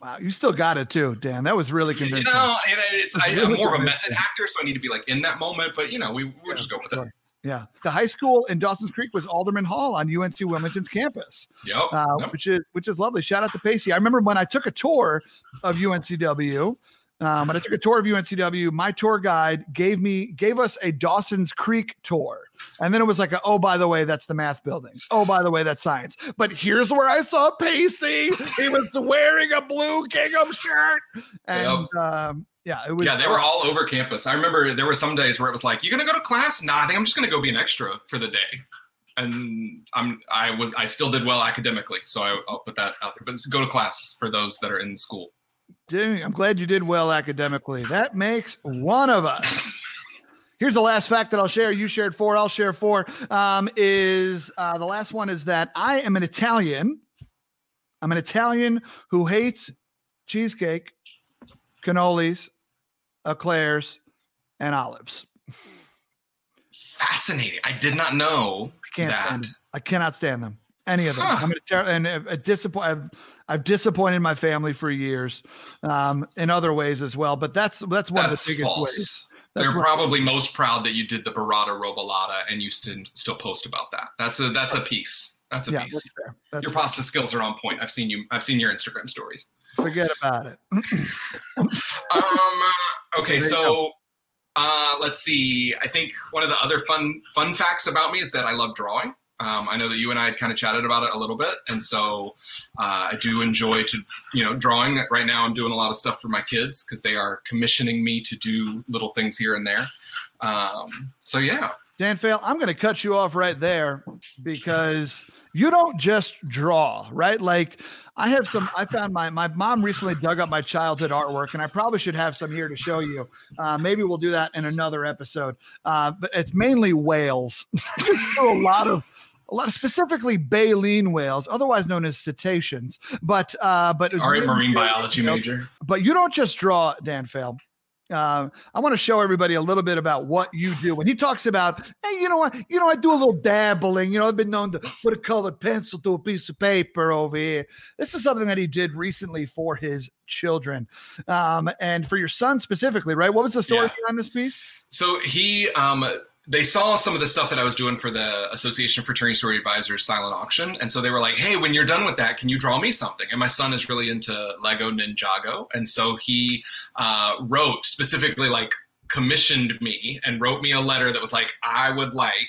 Wow, you still got it too, Dan. That was really convincing. <laughs> You know, it's, I, am more of a <laughs> method actor, so I need to be like in that moment. But you know, we we'll yeah, just go with sure. it. Yeah, the high school in Dawson's Creek was Alderman Hall on UNC Wilmington's campus. Yep, uh, yep. which is which is lovely. Shout out to Pacey. I remember when I took a tour of UNCW. Um, when I took a tour of UNCW, my tour guide gave me gave us a Dawson's Creek tour, and then it was like, a, oh, by the way, that's the math building. Oh, by the way, that's science. But here's where I saw Pacey. He was wearing a blue gingham shirt, and yep. um, yeah, it was. Yeah, they were all over campus. I remember there were some days where it was like, "You gonna go to class?" Nah, I think I'm just gonna go be an extra for the day. And I'm I was I still did well academically, so I, will put that out there. But go to class for those that are in school. I'm glad you did well academically. That makes one of us. <laughs> Here's the last fact that I'll share. You shared four. I'll share four. Um, is uh, the last one is that I am an Italian. I'm an Italian who hates cheesecake, cannolis, eclairs, and olives. Fascinating. I did not know I can't that. Stand them. I cannot stand them. Any of them. Huh. I'm ter- and a, a disappoint. I've, I've disappointed my family for years, um, in other ways as well. But that's that's one that's of the biggest false. ways. That's They're probably most proud that you did the burrata robolata and you still still post about that. That's a that's a piece. That's a yeah, piece. That's that's your pasta skills are on point. I've seen you. I've seen your Instagram stories. Forget about it. <laughs> um. Uh, okay. So. Uh, let's see. I think one of the other fun fun facts about me is that I love drawing. Um, I know that you and I had kind of chatted about it a little bit, and so uh, I do enjoy to you know drawing. Right now, I'm doing a lot of stuff for my kids because they are commissioning me to do little things here and there. Um, so yeah, Dan Faill, I'm going to cut you off right there because you don't just draw, right? Like I have some. I found my my mom recently dug up my childhood artwork, and I probably should have some here to show you. Uh, maybe we'll do that in another episode. Uh, but it's mainly whales. <laughs> a lot of a lot of specifically baleen whales, otherwise known as cetaceans. But uh, but all right, marine biology you know, major. But you don't just draw, Dan Faill. Uh, I want to show everybody a little bit about what you do. When he talks about, hey, you know what, you know, I do a little dabbling. You know, I've been known to put a colored pencil to a piece of paper over here. This is something that he did recently for his children, um, and for your son specifically, right? What was the story yeah. behind this piece? So he um, they saw some of the stuff that I was doing for the Association of Fraternity/Sorority Advisors silent auction. And so they were like, hey, when you're done with that, can you draw me something? And my son is really into Lego Ninjago. And so he uh, wrote specifically, like, commissioned me and wrote me a letter that was like, I would like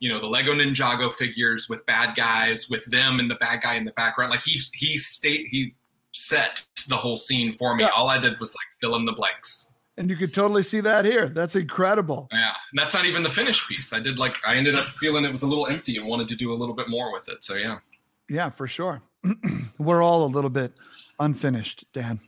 you know the Lego Ninjago figures with bad guys with them and the bad guy in the background. Like he he state he set the whole scene for me. Yeah. All I did was like fill in the blanks. And you could totally see that here. That's incredible. Yeah, and that's not even the finished piece. I did like I ended up feeling it was a little empty and wanted to do a little bit more with it. So yeah. Yeah, for sure. <clears throat> We're all a little bit unfinished, Dan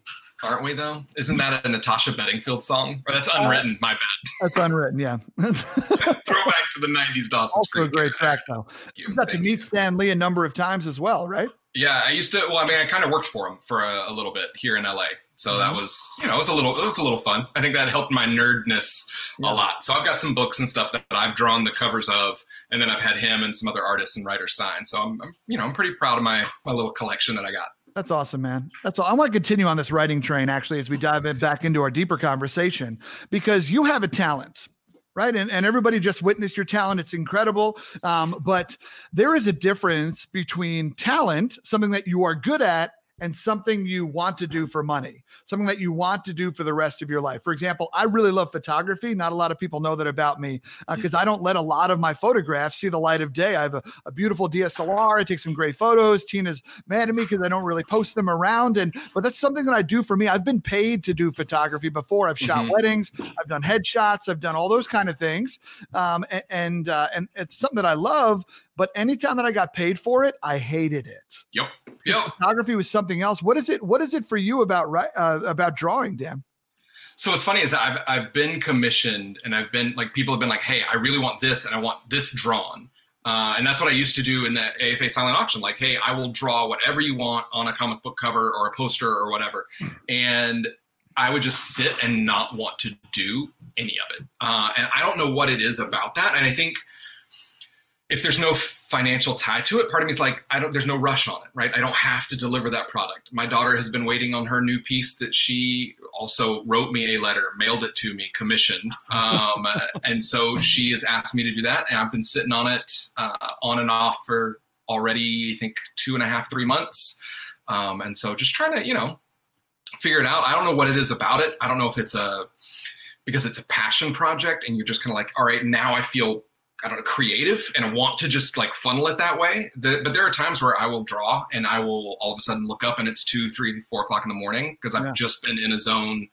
aren't we though? Isn't that a Natasha Bedingfield song? Or that's unwritten, my bad. <laughs> That's unwritten, yeah. <laughs> Throwback to the 90s Dawson's also Creek. a great track though. You, you got to meet you. Stan Lee a number of times as well, right? Yeah, I used to well, I mean I kind of worked for him for a, a, little bit here in LA. So that mm-hmm. was, you know, it was a little it was a little fun. I think that helped my nerdness yeah. a lot. So I've got some books and stuff that I've drawn the covers of and then I've had him and some other artists and writers sign. So I'm, I'm you know, I'm pretty proud of my my little collection that I got. That's awesome, man. That's all. I want to continue on this writing train actually as we dive in back into our deeper conversation because you have a talent, right? And, and everybody just witnessed your talent. It's incredible. Um, but there is a difference between talent, something that you are good at, and something you want to do for money, something that you want to do for the rest of your life. For example, I really love photography. Not a lot of people know that about me because uh, I don't let a lot of my photographs see the light of day. I have a, a beautiful DSLR. I take some great photos. Tina's mad at me because I don't really post them around. And but that's something that I do for me. I've been paid to do photography before. I've shot mm-hmm. weddings. I've done headshots. I've done all those kind of things. Um, and and, uh, and it's something that I love. But anytime that I got paid for it, I hated it. Yep. Yep. Photography was something else. What is it? What is it for you about uh, about drawing, Dan? So what's funny is I've I've been commissioned and I've been like people have been like, hey, I really want this and I want this drawn. Uh, and that's what I used to do in the AFA silent auction. Like, hey, I will draw whatever you want on a comic book cover or a poster or whatever. And I would just sit and not want to do any of it. Uh, and I don't know what it is about that. And I think if there's no financial tie to it, part of me is like, I don't, there's no rush on it, right? I don't have to deliver that product. My daughter has been waiting on her new piece that she also wrote me a letter, mailed it to me, commissioned. Um, <laughs> and so she has asked me to do that. And I've been sitting on it uh, on and off for already, I think, two and a half, three months. Um, and so just trying to, you know, figure it out. I don't know what it is about it. I don't know if it's a, because it's a passion project and you're just kind of like, all right, now I feel I don't know, creative and want to just like funnel it that way. The, but there are times where I will draw and I will all of a sudden look up and it's two, three, four o'clock in the morning because I've yeah. just been in a zone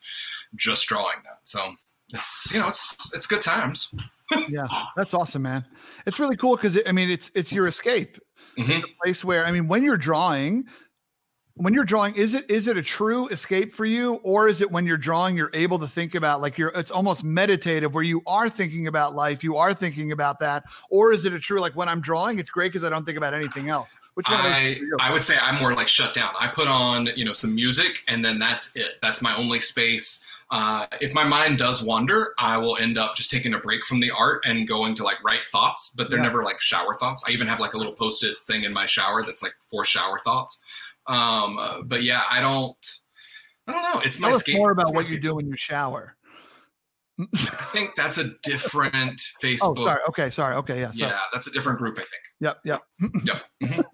just drawing that. So it's, you know, it's, it's good times. <laughs> yeah, that's awesome, man. It's really cool because I mean, it's, it's your escape. Mm-hmm. place where, I mean, when you're drawing, when you're drawing is it is it a true escape for you? Or is it when you're drawing you're able to think about like you're it's almost meditative where you are thinking about life you are thinking about that? Or is it a true like when i'm drawing it's great because i don't think about anything else? Which one I, I would say i'm more like shut down. I put on you know some music and then that's it. That's my only space. Uh, if my mind does wander, I will end up just taking a break from the art and going to like write thoughts, but they're yeah. never like shower thoughts. I even have like a little post it thing in my shower that's like for shower thoughts. Um, uh, but yeah, I don't. I don't know. It's Tell my us more about what you do when you shower. I think that's a different <laughs> Facebook. Oh, sorry. Okay, sorry. Okay, yeah. Sorry. Yeah, that's a different group. I think. Yep. Yep. yep. <laughs>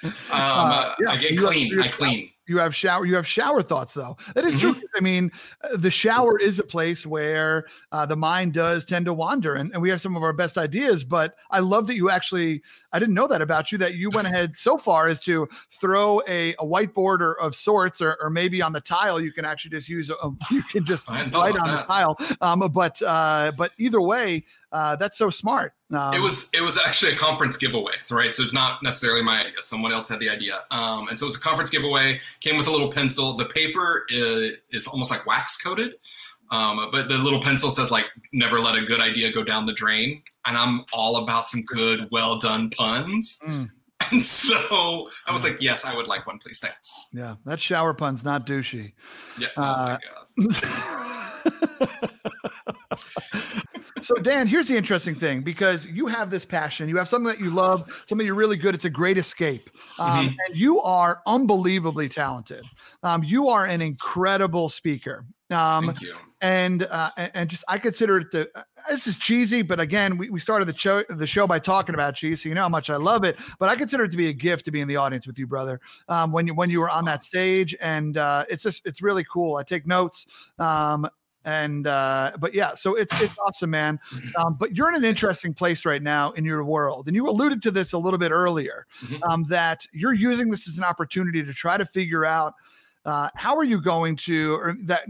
Mm-hmm. um, uh, yeah, I get clean. I clean you have shower you have shower thoughts though that is mm-hmm. true i mean uh, the shower is a place where uh, the mind does tend to wander and, and we have some of our best ideas but i love that you actually i didn't know that about you that you went ahead so far as to throw a, a whiteboard or of sorts or, or maybe on the tile you can actually just use a, <laughs> you can just write on that. the tile um, but uh, but either way uh, that's so smart. Um, it was it was actually a conference giveaway, right? So it's not necessarily my idea. Someone else had the idea, um, and so it was a conference giveaway. Came with a little pencil. The paper is, is almost like wax coated, um, but the little pencil says like "Never let a good idea go down the drain." And I'm all about some good, well done puns. Mm. And so I was like, yes, I would like one, please. Thanks. Yeah, that shower pun's not douchey. Yeah. Uh, oh <laughs> so Dan, here's the interesting thing because you have this passion, you have something that you love, something you're really good. It's a great escape, um, mm-hmm. and you are unbelievably talented. Um, you are an incredible speaker. Um, Thank you. And uh, and just I consider it the uh, this is cheesy, but again, we, we started the show the show by talking about cheese, so you know how much I love it. But I consider it to be a gift to be in the audience with you, brother. Um, when you when you were on that stage, and uh, it's just it's really cool. I take notes. Um, and uh but yeah so it's it's awesome man mm-hmm. um but you're in an interesting place right now in your world and you alluded to this a little bit earlier mm-hmm. um that you're using this as an opportunity to try to figure out uh how are you going to or that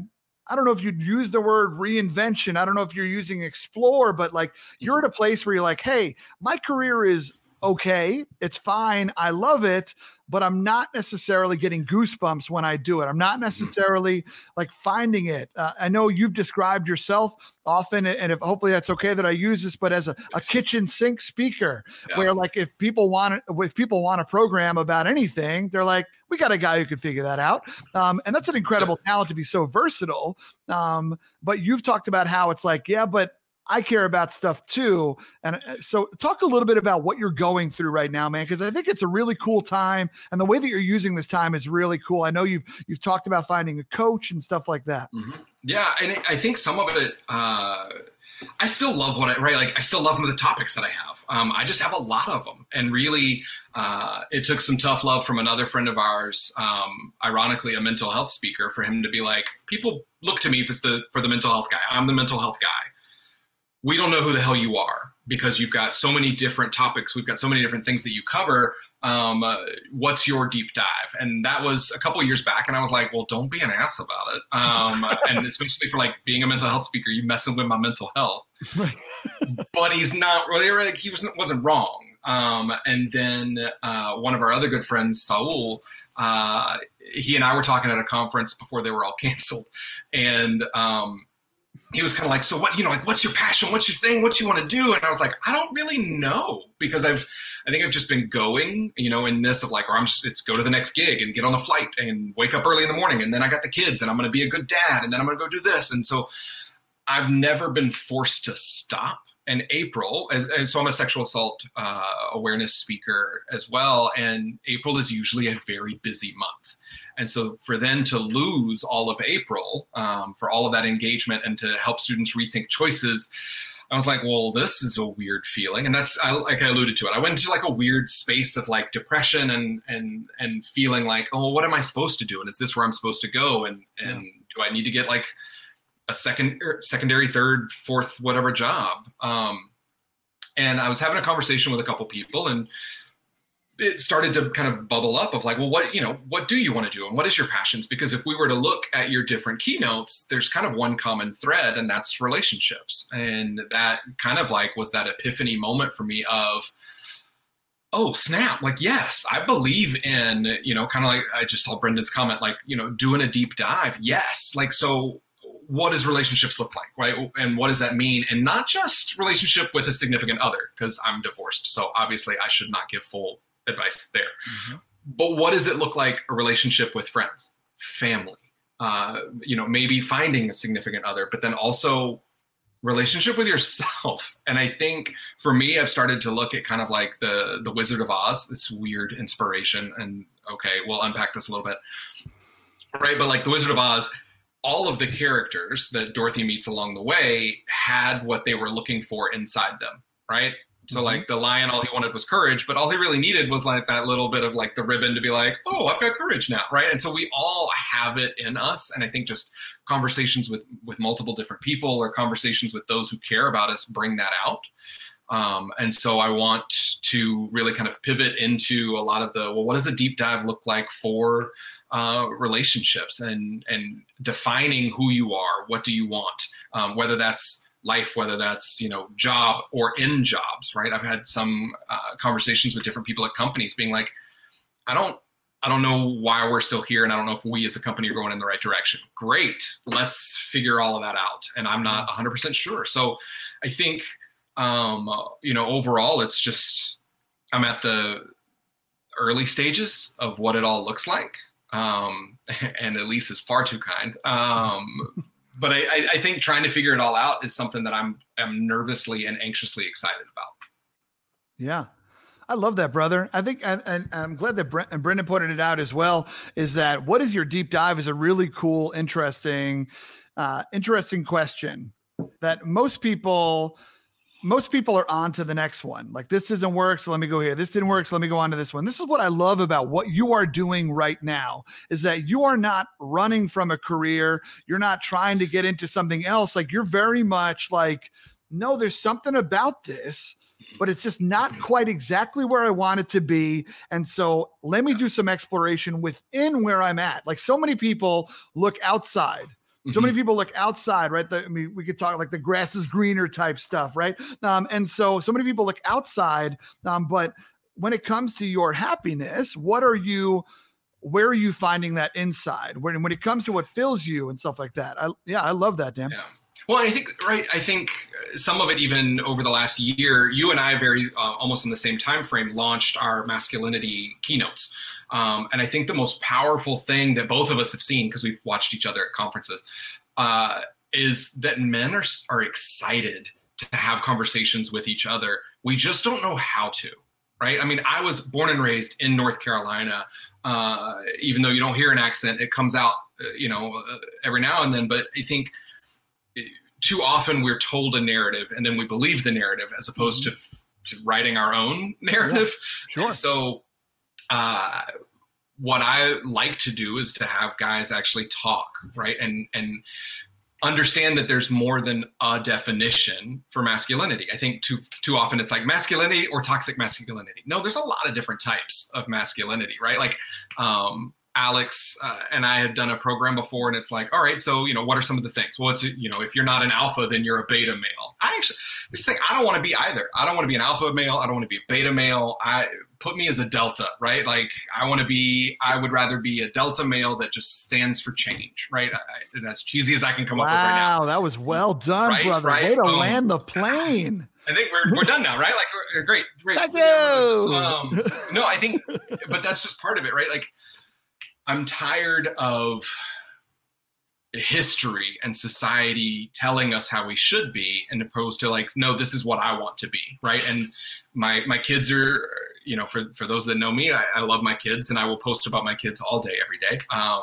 I don't know if you'd use the word reinvention. I don't know if you're using explore, but like you're at a place where you're like, hey, my career is okay, it's fine. I love it, but I'm not necessarily getting goosebumps when I do it. I'm not mm-hmm. necessarily like finding it. Uh, I know you've described yourself often, and if hopefully that's okay that I use this, but as a, a kitchen sink speaker, yeah. where like if people want if people want a program about anything, they're like, we got a guy who can figure that out. Um, and that's an incredible yeah. talent to be so versatile. Um, but you've talked about how it's like, yeah, but I care about stuff too. And uh, so, talk a little bit about what you're going through right now, man, because I think it's a really cool time, and the way that you're using this time is really cool. I know you've you've talked about finding a coach and stuff like that. Mm-hmm. Yeah, and I think some of it. Uh, I still love what I right. Like I still love the topics that I have. Um, I just have a lot of them, and really, uh, it took some tough love from another friend of ours. Um, ironically, a mental health speaker, for him to be like, people look to me for the for the mental health guy. I'm the mental health guy we don't know who the hell you are because you've got so many different topics. We've got so many different things that you cover. Um, uh, what's your deep dive? And that was a couple years back. And I was like, well, don't be an ass about it. Um, <laughs> and especially for like being a mental health speaker, you messing with my mental health. <laughs> but he's not really like he was, wasn't wrong. Um, and then uh, one of our other good friends, Saul, uh, he and I were talking at a conference before they were all <laughs> canceled, and um, he was kind of like, so what, you know, like, what's your passion? What's your thing? What you want to do? And I was like, I don't really know because I've, I think I've just been going, you know, in this of like, or I'm just, it's go to the next gig and get on a flight and wake up early in the morning. And then I got the kids and I'm going to be a good dad. And then I'm going to go do this. And so I've never been forced to stop. And April, as, and so I'm a sexual assault uh, awareness speaker as well. And April is usually a very busy month. And so for them to lose all of April um, for all of that engagement and to help students rethink choices, I was like, well, this is a weird feeling. And that's I, like I alluded to it. I went into like a weird space of like depression and and and feeling like, oh, what am I supposed to do? And is this where I'm supposed to go? And and yeah. do I need to get like a second er, secondary, third, fourth, whatever job? Um, and I was having a conversation with a couple people and it started to kind of bubble up of like well what you know what do you want to do? And what is your passions? Because if we were to look at your different keynotes there's kind of one common thread and that's relationships. And that kind of like was that epiphany moment for me of oh snap like yes i believe in you know kind of like i just saw brendan's comment like you know doing a deep dive. Yes like so what does relationships look like right? And what does that mean? And not just relationship with a significant other because i'm divorced so obviously i should not give full advice there. Mm-hmm. But what does it look like a relationship with friends, family? Uh, you know, maybe finding a significant other, but then also relationship with yourself. <laughs> And I think for me, I've started to look at kind of like the the Wizard of Oz, this weird inspiration. And okay, we'll unpack this a little bit, right? But like the Wizard of Oz, all of the characters that Dorothy meets along the way had what they were looking for inside them, right? So mm-hmm. like the lion, all he wanted was courage, but all he really needed was like that little bit of like the ribbon to be like, oh, I've got courage now, right? And so we all have it in us, and I think just conversations with with multiple different people or conversations with those who care about us bring that out. Um, and so I want to really kind of pivot into a lot of the well, what does a deep dive look like for uh, relationships and and defining who you are, what do you want, um, whether that's life, whether that's you know job or in jobs, right? I've had some uh, conversations with different people at companies, being like, I don't. I don't know why we're still here, and I don't know if we as a company are going in the right direction. Great, let's figure all of that out. And I'm not 100% sure. So, I think, um, you know, overall, it's just I'm at the early stages of what it all looks like. Um, <laughs> and Elise is far too kind. Um, but I, I think trying to figure it all out is something that I'm I'm nervously and anxiously excited about. Yeah. I love that, brother. I think, and, and I'm glad that Brent, and Brendan pointed it out as well. Is that what is your deep dive? Is a really cool, interesting, uh, interesting question that most people most people are on to the next one. Like this doesn't work, so let me go here. This didn't work, so let me go on to this one. This is what I love about what you are doing right now is that you are not running from a career. You're not trying to get into something else. Like you're very much like, no, there's something about this, but it's just not quite exactly where I want it to be. And so let me do some exploration within where I'm at. Like so many people look outside so many mm-hmm. people look outside, right? The, I mean, we could talk like the grass is greener type stuff, right? Um, and so, so many people look outside, um, but when it comes to your happiness, what are you? Where are you finding that inside? When when it comes to what fills you and stuff like that, I yeah, I love that, Dan. Yeah. Well, I think right. I think some of it even over the last year, you and I very uh, almost in the same time frame launched our masculinity keynotes. Um, and I think the most powerful thing that both of us have seen because we've watched each other at conferences uh, is that men are are excited to have conversations with each other. We just don't know how to. Right. I mean, I was born and raised in North Carolina. Uh, even though you don't hear an accent, it comes out, uh, you know, uh, every now and then. But I think uh, too often we're told a narrative and then we believe the narrative as opposed mm-hmm. to, to writing our own <laughs> narrative. Yeah, sure. so uh, what I like to do is to have guys actually talk, right? And and understand that there's more than a definition for masculinity. I think too too often it's like masculinity or toxic masculinity. No, there's a lot of different types of masculinity, right? Like um, Alex uh, and I had done a program before, and it's like, all right, so you know, what are some of the things? Well, it's you know, if you're not an alpha, then you're a beta male. I actually just think I don't want to be either. I don't want to be an alpha male. I don't want to be a beta male. I put me as a delta, right? Like I want to be. I would rather be a delta male that just stands for change, right? I, and as cheesy as I can come wow, up with right now. Wow, that was well done, right, brother. Right? Way to um, land the plane. I think we're, we're done now, right? Like, great, great. Thank you. Um, <laughs> no, I think, but that's just part of it, right? Like, I'm tired of history and society telling us how we should be and opposed to like no this is what i want to be right and my my kids are you know for for those that know me I, I love my kids and i will post about my kids all day every day um,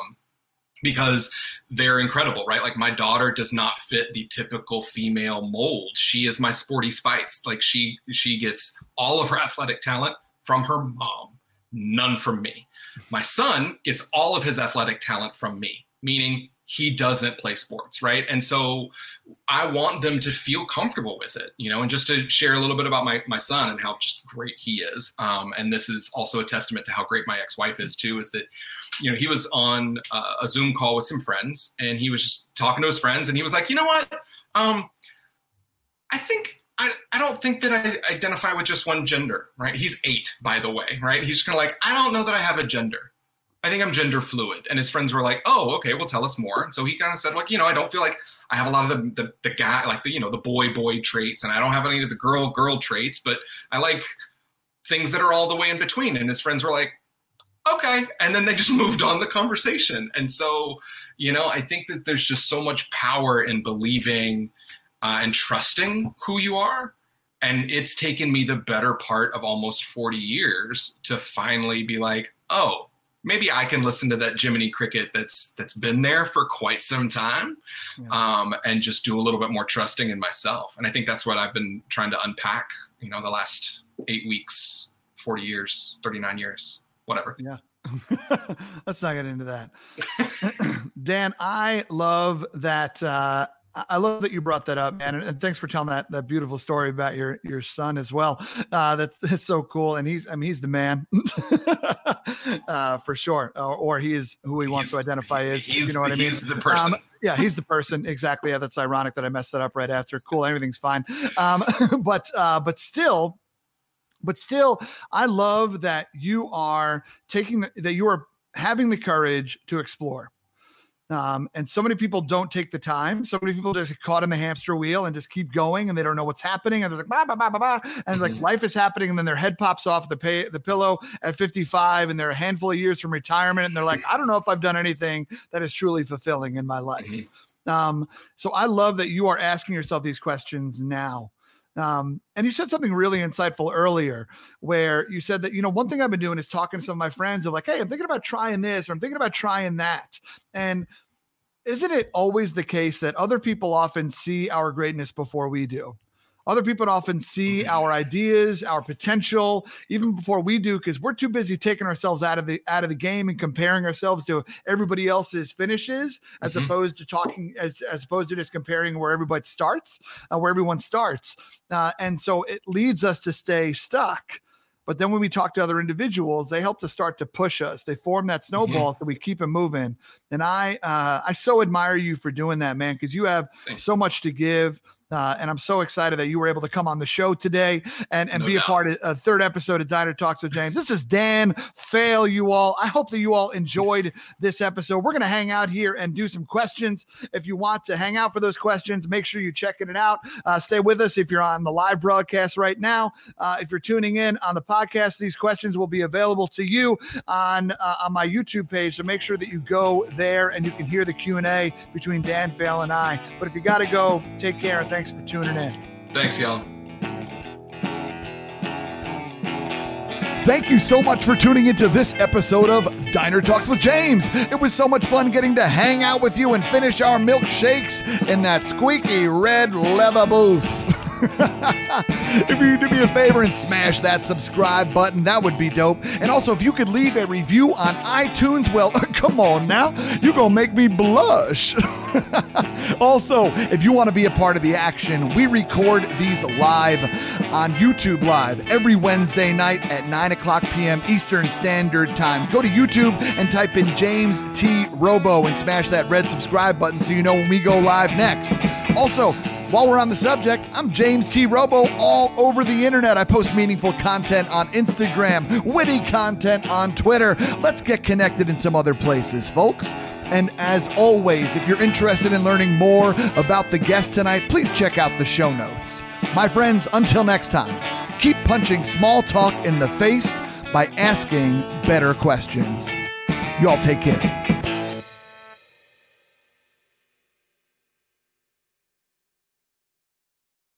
because they're incredible right? Like my daughter does not fit the typical female mold. She is my sporty spice. Like she she gets all of her athletic talent from her mom none from me. My son gets all of his athletic talent from me, meaning he doesn't play sports, right? And so I want them to feel comfortable with it, you know, and just to share a little bit about my, my son and how just great he is. Um, and this is also a testament to how great my ex-wife is too, is that, you know, he was on uh, a Zoom call with some friends and he was just talking to his friends and he was like, you know what? Um, I think I, I don't think that I identify with just one gender, right? He's eight, by the way, right? He's kind of like, I don't know that I have a gender. I think I'm gender fluid. And his friends were like, oh, okay, well, tell us more. And so he kind of said, like, you know, I don't feel like I have a lot of the, the, the guy, like the, you know, the boy, boy traits, and I don't have any of the girl, girl traits, but I like things that are all the way in between. And his friends were like, okay. And then they just <laughs> moved on the conversation. And so, you know, I think that there's just so much power in believing uh, and trusting who you are. And it's taken me the better part of almost 40 years to finally be like, oh, maybe I can listen to that Jiminy Cricket that's that's been there for quite some time, yeah. um, and just do a little bit more trusting in myself. And I think that's what I've been trying to unpack. You know, the last eight weeks, 40 years, 39 years, whatever. Yeah. <laughs> Let's not get into that. <laughs> Dan, I love that uh, I love that you brought that up, man, and thanks for telling that that beautiful story about your your son as well. Uh, that's that's so cool, and he's I mean he's the man <laughs> uh, for sure, or, or, he is who he wants to identify as. You know what I mean? He's the person. Um, yeah, he's the person. Exactly. Yeah, that's ironic that I messed that up right after. Cool, everything's fine. Um, <laughs> but uh, but still, but still, I love that you are taking the, that you are having the courage to explore um, and so many people don't take the time. So many people just caught in the hamster wheel and just keep going and they don't know what's happening. And they're like, bah, bah, bah, bah, bah. and mm-hmm. like life is happening. And then their head pops off the pay, the pillow at 55 and they're a handful of years from retirement. And they're like, I don't know if I've done anything that is truly fulfilling in my life. Mm-hmm. Um, so I love that you are asking yourself these questions now Um, and you said something really insightful earlier where you said that, you know, one thing I've been doing is talking to some of my friends of like, hey, I'm thinking about trying this or I'm thinking about trying that. And isn't it always the case that other people often see our greatness before we do? Other people often see mm-hmm. our ideas, our potential, even before we do, because we're too busy taking ourselves out of the out of the game and comparing ourselves to everybody else's finishes, as mm-hmm. opposed to talking as, as opposed to just comparing where everybody starts, uh, where everyone starts, uh, and so it leads us to stay stuck. But then when we talk to other individuals, they help to start to push us. They form that mm-hmm. snowball mm-hmm. so we keep it moving. And I uh, I so admire you for doing that, man, because you have Thanks. so much to give. Uh, and I'm so excited that you were able to come on the show today and, and no be doubt. a part of a third episode of Diner Talks with James. This is Dan Faill, you all. I hope that you all enjoyed this episode. We're going to hang out here and do some questions. If you want to hang out for those questions, make sure you're checking it out. Uh, stay with us if you're on the live broadcast right now. Uh, if you're tuning in on the podcast, these questions will be available to you on uh, on my YouTube page. So make sure that you go there and you can hear the Q and A between Dan Faill and I. But if you got to go, take care and Thanks for tuning in. Thanks, y'all. Thank you so much for tuning into this episode of Diner Talks with James. It was so much fun getting to hang out with you and finish our milkshakes in that squeaky red leather booth. <laughs> <laughs> if you do me a favor and smash that subscribe button, that would be dope. And also, if you could leave a review on iTunes, well, <laughs> come on now, you're to make me blush. <laughs> also, if you want to be a part of the action, we record these live on YouTube Live every Wednesday night at 9 o'clock p.m. Eastern Standard Time. Go to YouTube and type in James T. Robo and smash that red subscribe button so you know when we go live next. Also, while we're on the subject, I'm James T. Robo all over the internet. I post meaningful content on Instagram, witty content on Twitter. Let's get connected in some other places, folks. And as always, if you're interested in learning more about the guest tonight, please check out the show notes. My friends, until next time, keep punching small talk in the face by asking better questions. Y'all take care.